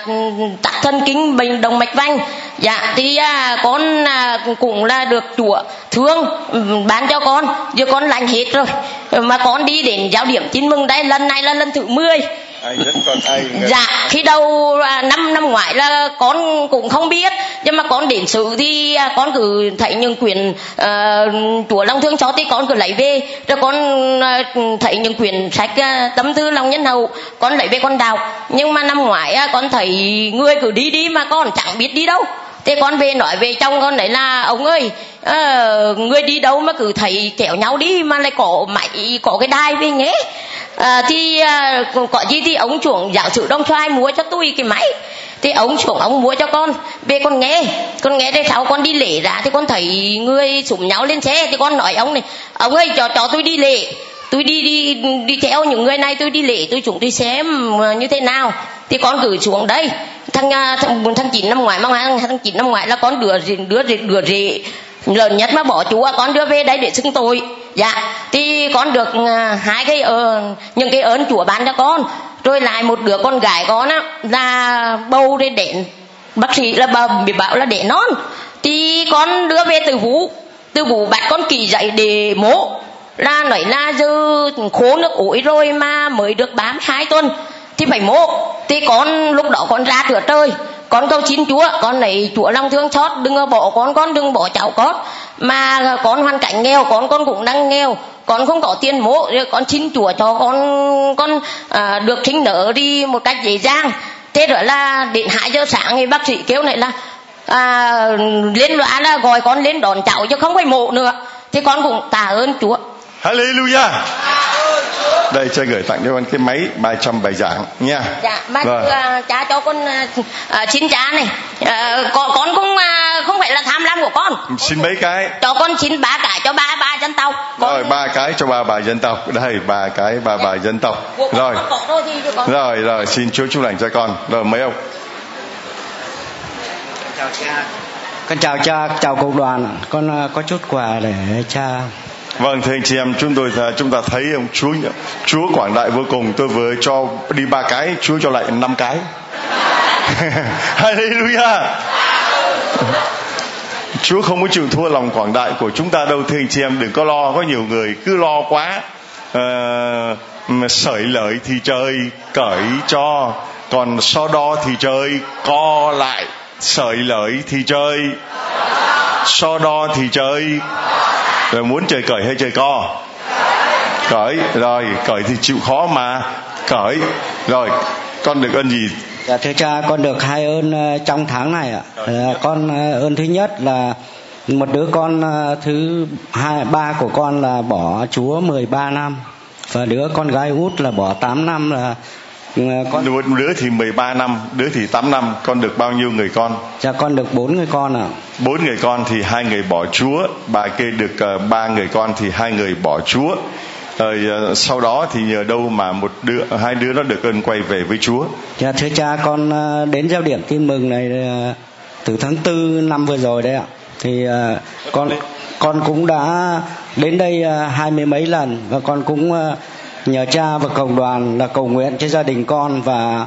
tắc thân kinh bệnh động mạch vành. Dạ thì à, con à, cũng là được chúa thương ừ, bán cho con giờ con lành hết rồi. Mà con đi đến giáo điểm tin mừng đây lần này là lần thứ 10 con dạ khi đầu à, năm năm ngoái là con cũng không biết. Nhưng mà con đến sự thì à, con cứ thấy những quyển uh, chúa long thương cho thì con cứ lấy về. Rồi con uh, thấy những quyển sách uh, tâm tư lòng nhân hậu con lấy về con đọc. Nhưng mà năm ngoái uh, con thấy người cứ đi đi mà con chẳng biết đi đâu. Thế con về nói về trong con đấy là ông ơi à, người đi đâu mà cứ thấy kéo nhau đi mà lại có máy có cái đai với nhé. À, thì à, có gì thì ông chuộng giáo sư đông xoài mua cho tôi cái máy. Thì ông xuống ông mua cho con. Về con nghe con nghe để sau con đi lễ ra thì con thấy người súng nhau lên xe thì con nói ông này ông ơi cho cho tôi đi lễ. Tôi đi đi đi theo những người này tôi đi lễ tôi chúng tôi xem như thế nào. Thì con gửi xuống đây. Thằng thằng thằng chín năm ngoái mà thằng chín năm ngoái là con đứa đứa đứa rể lớn nhất mà bỏ chúa à, con đưa về đây để xưng tội. Dạ thì con được uh, hai cái uh, những cái ơn chúa ban cho con. Rồi lại một đứa con gái con á là bầu để đến. Bác sĩ là bà bị bảo là để non. Thì con đưa về từ vũ từ vũ bạn con kỳ dạy để mổ. Là nói là dư khố nước ủi rồi mà mới được bám hai tuần thì phải mổ. Thì con lúc đó con ra cửa trời con cầu xin chúa con lấy chúa lòng thương xót đừng bỏ con con đừng bỏ cháu con. Mà con hoàn cảnh nghèo con con cũng đang nghèo con không có tiền mổ con xin chúa cho con con à, được sinh nở đi một cách dễ dàng. Thế rồi là đến hai giờ sáng thì bác sĩ kêu này là à, lên loa là gọi con lên đón cháu chứ không phải mổ nữa. Thì con cũng tạ ơn chúa. Hallelujah đây cha gửi tặng cho con cái máy 300 bài giảng nha. Dạ mà vâng. uh, cha cho con uh, uh, xin cha này. Uh, con con cũng uh, không phải là tham lam của con. Xin mấy cái? Cho con xin ba cái cho ba ba dân tộc. Con... rồi ba cái cho ba bà dân tộc. Đây ba cái ba bà dân tộc. Rồi. rồi rồi xin chúa chúc lành cho con. Rồi mấy ông? Chào cha. Con chào cha chào cộng đoàn. Con có chút quà để cha Vâng thưa anh chị em chúng tôi à, chúng ta thấy ông Chúa Chúa quảng đại vô cùng. Tôi vừa cho đi ba cái Chúa cho lại năm cái. Hallelujah! Chúa không có chịu thua lòng quảng đại của chúng ta đâu thưa anh chị em. Đừng có lo có nhiều người cứ lo quá. Ờ, uh, sởi lợi thì trời cởi cho còn so đo thì trời co lại sởi lợi thì trời so đo thì trời rồi muốn chơi cởi hay chơi co? Cởi. Rồi cởi thì chịu khó mà. Cởi. Rồi con được ơn gì? Dạ thưa cha con được hai ơn ờ, trong tháng này ạ. À, con ờ, ơn thứ nhất là một đứa con thứ hai ba của con là bỏ chúa 13 năm và đứa con gái út là bỏ 8 năm là con một đứa thì 13 năm đứa thì 8 năm con được bao nhiêu người con dạ con được bốn người con ạ à. bốn người con thì hai người bỏ chúa bà kia được uh, ba người con thì hai người bỏ chúa rồi uh, sau đó thì nhờ đâu mà một đứa hai đứa nó được ơn quay về với Chúa. Dạ thưa cha con uh, đến giao điểm tin mừng này từ tháng tư năm vừa rồi đấy ạ. Thì con con cũng đã đến đây hai mươi mấy lần và con cũng nhờ cha và cộng đoàn là cầu nguyện cho gia đình con và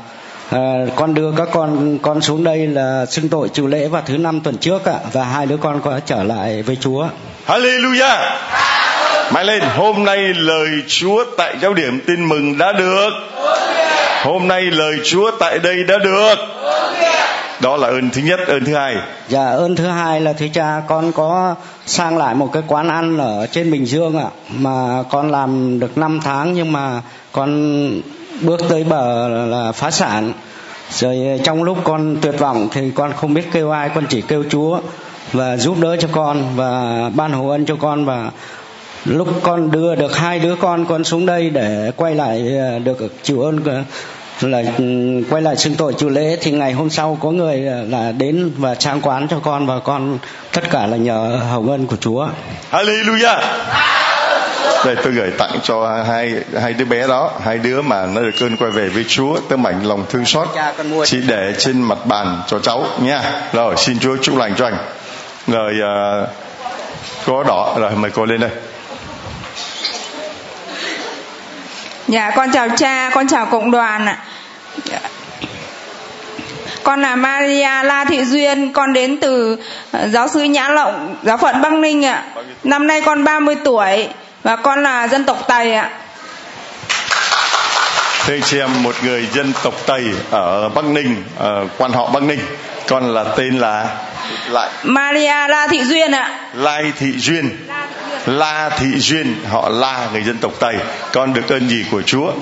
uh, con đưa các con con xuống đây là xưng tội chịu lễ vào thứ năm tuần trước ạ và hai đứa con có trở lại với Chúa. Hallelujah. Mãi lên, hôm nay lời Chúa tại giáo điểm tin mừng đã được. Hôm nay lời Chúa tại đây đã được đó là ơn thứ nhất, ơn thứ hai. Dạ ơn thứ hai là thưa cha, con có sang lại một cái quán ăn ở trên bình dương ạ, mà con làm được 5 tháng nhưng mà con bước tới bờ là phá sản. Rồi trong lúc con tuyệt vọng thì con không biết kêu ai, con chỉ kêu chúa và giúp đỡ cho con và ban hồ ân cho con và lúc con đưa được hai đứa con con xuống đây để quay lại ờ, được chịu ơn là ừ, quay lại xưng tội chủ lễ thì ngày hôm sau có người ờ, là đến và trang quán cho con và con tất cả là nhờ hồng ân của Chúa. Hallelujah. Đây tôi gửi tặng cho hai hai đứa bé đó, hai đứa mà nó được cơn quay về với Chúa, tấm ảnh lòng thương xót. Chỉ để trên mặt bàn cho cháu nha. Rồi xin Chúa chúc lành cho anh. Rồi uh, có đỏ rồi mời cô lên đây. Dạ con chào cha, con chào cộng đoàn ạ. Con là Maria La Thị Duyên, con đến từ ờ, giáo sứ Nhã Lộng, giáo phận Bắc Ninh ạ. Năm nay con 30 tuổi và con là dân tộc Tây ạ. Thưa anh chị em, một người dân tộc Tây ở Bắc Ninh, ở quan họ Bắc Ninh, con là tên là lại Maria La Thị Duyên ạ. Lai Thị Duyên. La Thị Duyên, họ La người dân tộc Tây. Con được ơn gì của Chúa?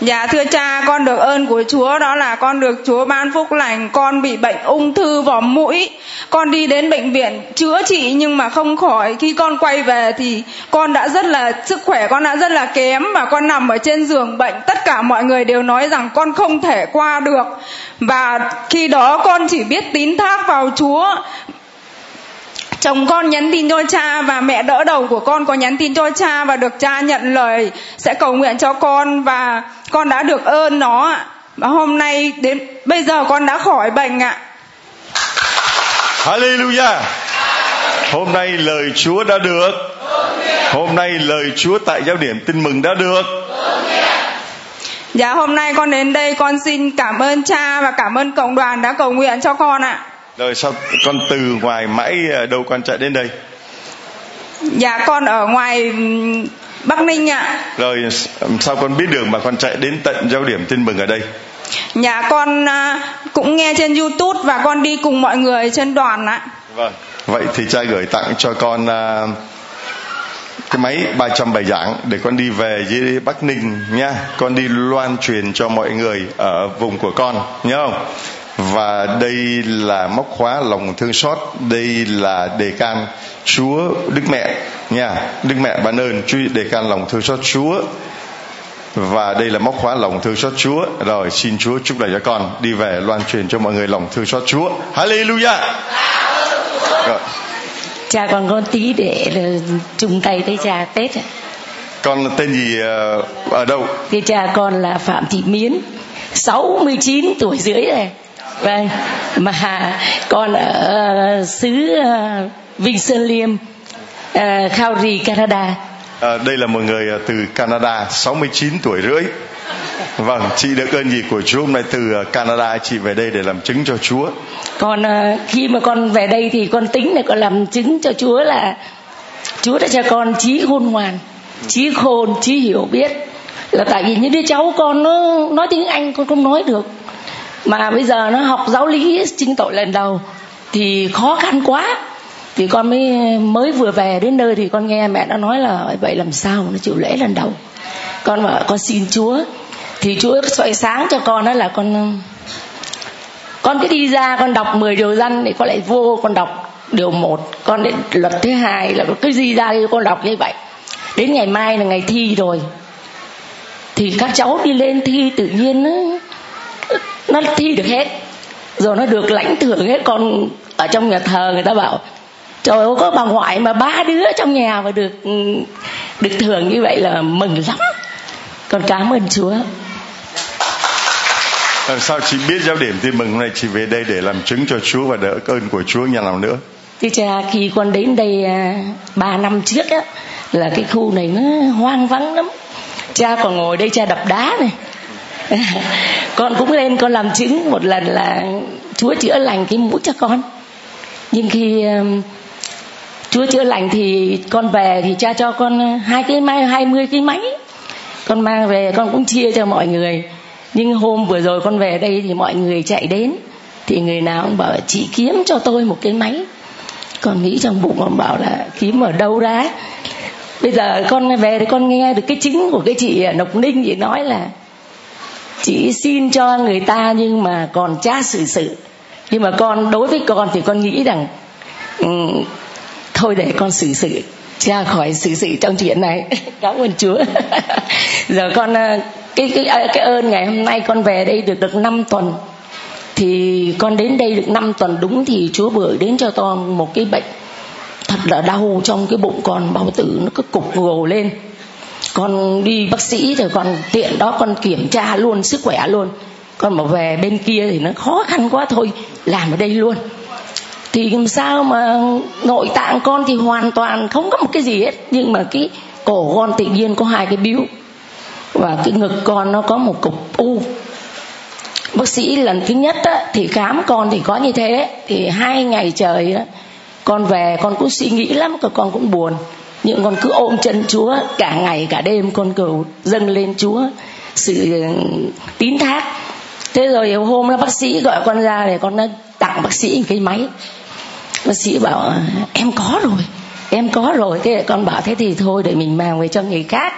Dạ thưa cha, con được ơn của Chúa đó là con được Chúa ban phúc lành, con bị bệnh ung thư vỏ mũi. Con đi đến bệnh viện chữa trị nhưng mà không khỏi. Khi con quay về thì con đã rất là sức khỏe con đã rất là kém và con nằm ở trên giường bệnh. Tất cả mọi người đều nói rằng con không thể qua được. Và khi đó con chỉ biết tín thác vào Chúa chồng con nhắn tin cho cha và mẹ đỡ đầu của con có nhắn tin cho cha và được cha nhận lời sẽ cầu nguyện cho con và con đã được ơn nó ạ. Và hôm nay đến bây giờ con đã khỏi bệnh ạ. Hallelujah. Hôm nay lời Chúa đã được. Hôm nay lời Chúa tại giáo điểm tin mừng đã được. Dạ hôm nay con đến đây con xin cảm ơn cha và cảm ơn cộng đoàn đã cầu nguyện cho con ạ. Rồi sao con từ ngoài mãi ờ, đâu con chạy đến đây? Dạ con ở ngoài Bắc Ninh ạ. Rồi sao con biết đường mà con chạy đến tận giao điểm tin mừng ở đây? Dạ con ờ, cũng nghe trên YouTube và con đi cùng mọi người trên đoàn ạ. Vâng. Vậy thì cha gửi tặng cho con uh, cái máy 300 bài giảng để con đi về với Bắc Ninh nha. Con đi loan truyền cho mọi người ở vùng của con, nhớ không? Và đây là móc khóa lòng thương xót đây là đề can chúa đức mẹ nha đức mẹ ban ơn chú đề can lòng thương xót chúa và đây là móc khóa lòng thương xót Chúa. Rồi xin Chúa chúc lành cho con đi về loan truyền cho mọi người lòng thương xót Chúa. Hallelujah. Rồi. Cha còn con tí để chung tay tới cha Tết ạ. Con tên gì ờ, ở đâu? Cái cha con là Phạm Thị Miến, 69 tuổi rưỡi vâng mà con ở xứ ờ, Vinh Sơn Liêm uh, Calgary Canada à, đây là một người ờ, từ Canada 69 tuổi rưỡi Vâng, chị được ơn gì của Chúa hôm nay từ Canada chị về đây để làm chứng cho Chúa? Còn khi mà con về đây thì con tính là con làm chứng cho Chúa là Chúa đã cho con trí khôn ngoan, trí khôn, trí hiểu biết. Là tại vì những đứa cháu con nó nói tiếng Anh con không nói được mà bây giờ nó học giáo lý chính tội lần đầu thì khó khăn quá. Thì con mới mới vừa về đến nơi thì con nghe mẹ nó nói là vậy làm sao nó chịu lễ lần đầu? Con bảo, con xin chúa. Thì chúa soi sáng cho con đó là con con cứ đi ra, con đọc 10 điều răn thì con lại vô, con đọc điều một, con đến luật thứ hai là cứ đi ra thì con đọc như vậy. Đến ngày mai là ngày thi rồi. Thì các cháu đi lên thi tự nhiên nó thi được hết. Rồi nó được lãnh thưởng hết. Còn ở trong nhà thờ người ta bảo trời ơi có bà ngoại mà ba đứa trong nhà mà được được thưởng như vậy là mừng lắm. Con cảm ơn chúa. Làm sao chị biết giáo điểm tin mừng hôm nay chị về đây để làm chứng cho Chúa và đỡ ơn của Chúa nhà nào nữa. Thưa cha khi con đến đây à, ba năm trước á là cái khu này nó hoang vắng lắm. Cha còn ngồi đây cha đập đá này con cũng lên con làm chứng, một lần là chúa chữa lành cái mũi cho con. Nhưng khi um, chúa chữa lành thì con về thì cha cho con hai cái máy, hai mươi cái máy. Con mang về, con cũng chia cho mọi người. Nhưng hôm vừa rồi con về đây thì mọi người chạy đến. Thì người nào cũng bảo chị kiếm cho tôi một cái máy. Con nghĩ trong bụng con bảo là, kiếm ở đâu ra? Bây giờ con về thì con nghe được cái chứng của cái chị Nộc Ninh chị nói là chỉ xin cho người ta nhưng mà còn cha xử sự. Nhưng mà con đối với con thì con nghĩ rằng um, thôi để con xử sự ra khỏi xử sự trong chuyện này. Cảm ơn chúa. Giờ con ờ, cái cái ờ, cái ơn ngày hôm nay con về đây được được 5 tuần. Thì con đến đây được 5 tuần đúng thì chúa vừa đến cho con một cái bệnh thật là đau trong cái bụng con bao tử nó cứ cục gồ lên con đi bác sĩ rồi con tiện đó con kiểm tra luôn sức khỏe luôn. Con mà về bên kia thì nó khó khăn quá thôi làm ở đây luôn. Thì làm sao mà nội tạng con thì hoàn toàn không có một cái gì hết nhưng mà cái cổ con tự nhiên có hai cái biếu và cái ngực con nó có một cục u. Bác sĩ lần thứ nhất á, thì khám con thì có như thế. Thì hai ngày trời á, con về con cũng suy nghĩ lắm con cũng buồn nhưng con cứ ôm chân chúa, cả ngày, cả đêm con cầu dâng lên chúa sự ừ, tín thác. Thế rồi hôm đó bác sĩ gọi con ra để con đã tặng bác sĩ cái máy. Bác sĩ bảo ờ, em có rồi, em có rồi. Thế con bảo, thế thì thôi, để mình mang về cho người khác.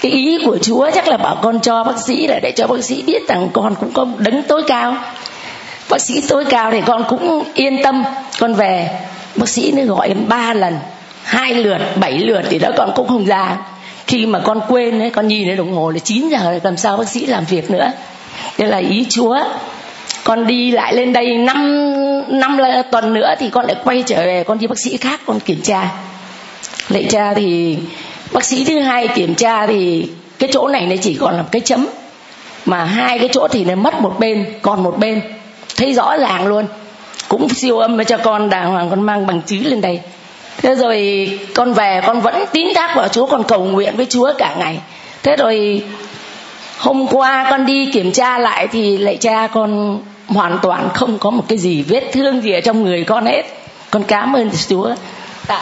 Cái ý của chúa chắc là bảo con cho bác sĩ là để cho bác sĩ biết rằng con cũng có đấng tối cao. Bác sĩ tối cao thì con cũng yên tâm. Con về, bác sĩ nó gọi em ba lần hai lượt, bảy lượt thì đó con cũng không ra. Khi mà con quên ấy, con nhìn thấy đồng hồ là 9 giờ rồi làm sao bác sĩ làm việc nữa. Thế là ý chúa, con đi lại lên đây năm năm tuần nữa thì con lại quay trở về, con đi bác sĩ khác, con kiểm tra. Lệ tra thì, bác sĩ thứ hai kiểm tra thì cái chỗ này nó chỉ còn là cái chấm. Mà hai cái chỗ thì nó mất một bên, còn một bên. Thấy rõ ràng luôn. Cũng siêu âm cho con đàng hoàng, con mang bằng chứng lên đây thế rồi con về con vẫn tín thác vào chúa con cầu nguyện với chúa cả ngày. Thế rồi hôm qua con đi kiểm tra lại thì lại cha con hoàn toàn không có một cái gì vết thương gì ở trong người con hết. Con cảm ơn chúa. Tạ.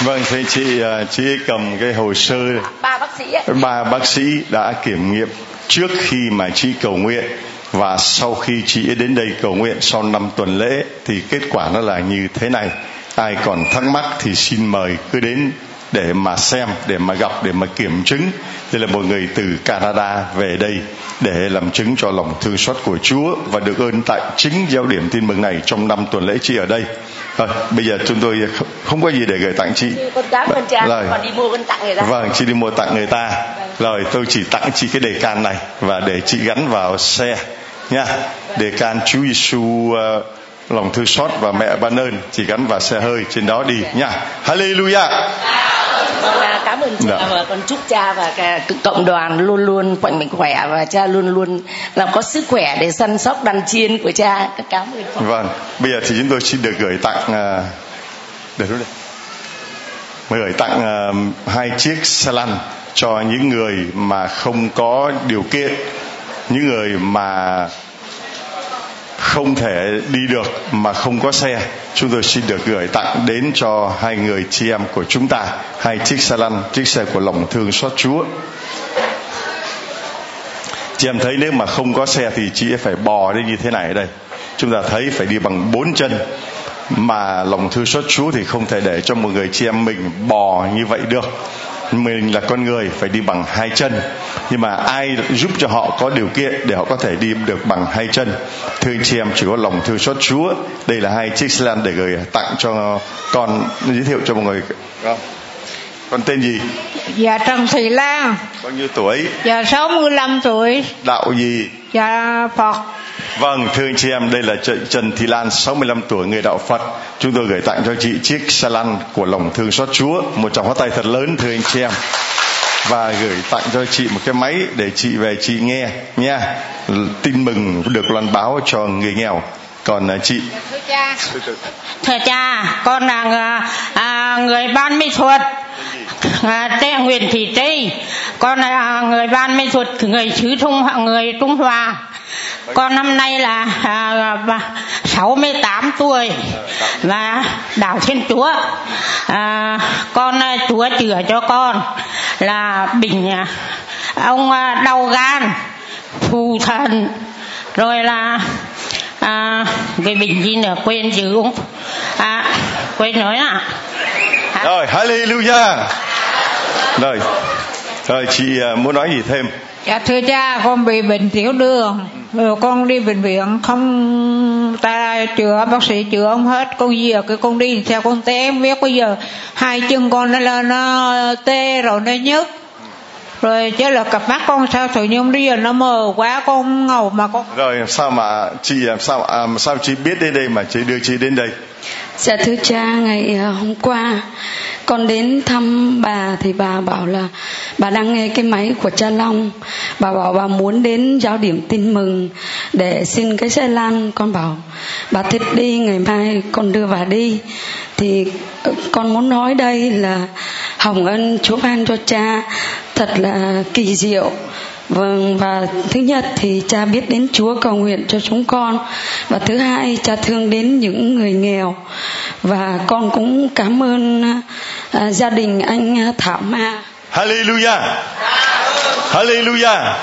vâng thì chị à, chị cầm cái hồ sơ. Ba bác sĩ ấy. ba bác sĩ đã kiểm nghiệm trước khi mà chị cầu nguyện và sau khi chị đến đây cầu nguyện sau năm tuần lễ thì kết quả nó là như thế này. Ai còn thắc mắc thì xin mời cứ đến để mà xem để mà gặp để mà kiểm chứng. Đây là một người từ Canada về đây để làm chứng cho lòng thương xót của Chúa và được ơn tại chính giáo điểm tin mừng này trong năm tuần lễ chị ở đây. À, bây giờ chúng tôi không có gì để gửi tặng chị. Con cảm ơn cha rồi. còn đi mua con tặng người ta. vâng chị đi mua tặng người ta. Rồi tôi chỉ tặng chị cái đề can này và để chị gắn vào xe nha. Đề can Chúa Giêsu uh, lòng thương xót và mẹ ban ơn chỉ gắn vào xe hơi trên đó đi nha. Hallelujah. Con vâng, cảm ơn cha dạ. và con chúc cha và cả cộng đoàn luôn luôn mạnh mạnh khỏe và cha luôn luôn làm có sức khỏe để săn sóc đàn chiên của cha. Cảm ơn cha. vâng bây giờ thì chúng tôi xin được gửi tặng uh, để đây gửi tặng uh, hai chiếc xe lăn cho những người mà không có điều kiện những người mà không thể đi được, mà không có xe, chúng tôi xin được gửi tặng đến cho hai người chị em của chúng ta, hai chiếc xe lăn, chiếc xe của lòng thương xót chúa. Chị em thấy nếu mà không có xe thì chị phải bò đi như thế này ở đây. Chúng ta thấy phải đi bằng bốn chân, mà lòng thương xót chúa thì không thể để cho một người chị em mình bò như vậy được mình là con người phải đi bằng hai chân. Nhưng mà ai giúp cho họ có điều kiện để họ có thể đi được bằng hai chân? Thưa anh chị em chỉ có lòng thương xót Chúa. Đây là hai chiếc xe lăn để gửi tặng cho con giới thiệu cho mọi người. Không con tên gì? Dạ Trần Thị Lan. Bao nhiêu tuổi? Dạ 65 tuổi. Đạo gì? Dạ Phật Vâng, thưa anh chị em, đây là Trần Thị Lan, 65 tuổi, người đạo Phật. Chúng tôi gửi tặng cho chị chiếc xe lăn của lòng thương xót Chúa, một tràng hoa tay thật lớn, thưa anh chị em. Và gửi tặng cho chị một cái máy để chị về chị nghe nha. Tin mừng được loan báo cho người nghèo. Còn là chị Thưa cha, thưa cha con là à, à người ban mỹ thuật à, Nguyễn Thị Tây con là người ban mỹ thuật người xứ Trung người Trung Hoa con năm nay là à, à, sáu mươi tám tuổi và đạo thiên chúa. À, con à, chúa chữa cho con là bình ông đau gan phù thần. Rồi là à, cái bình gì nữa quên chữ cũng à, quên nói à rồi hallelujah. Rồi rồi chị muốn nói gì thêm? Dạ thưa cha, con bị bệnh tiểu đường, rồi con đi bệnh viện không ta chữa bác sĩ chữa không hết, con giờ cái con đi theo con té em biết bây giờ hai chân con nó là nó tê rồi nó nhức. Rồi chứ là cặp mắt con sao tự nhiên bây giờ nó mờ quá con ngầu mà con rồi sao mà chị làm sao à, sao chị biết đến đây mà chị đưa chị đến đây? Dạ thưa cha, ngày ờ, hôm qua con đến thăm bà thì bà bảo là bà đang nghe cái máy của cha Long. Bà bảo bà muốn đến giáo điểm tin mừng để xin cái xe lan. Con bảo bà thích đi ngày mai con đưa bà đi. Thì ờ, con muốn nói đây là hồng ân Chúa ban cho cha thật là kỳ diệu Vâng và thứ nhất thì cha biết đến Chúa cầu nguyện cho chúng con và thứ hai, cha thương đến những người nghèo và con cũng cảm ơn à, gia đình anh Thảo Ma. Hallelujah. Hallelujah.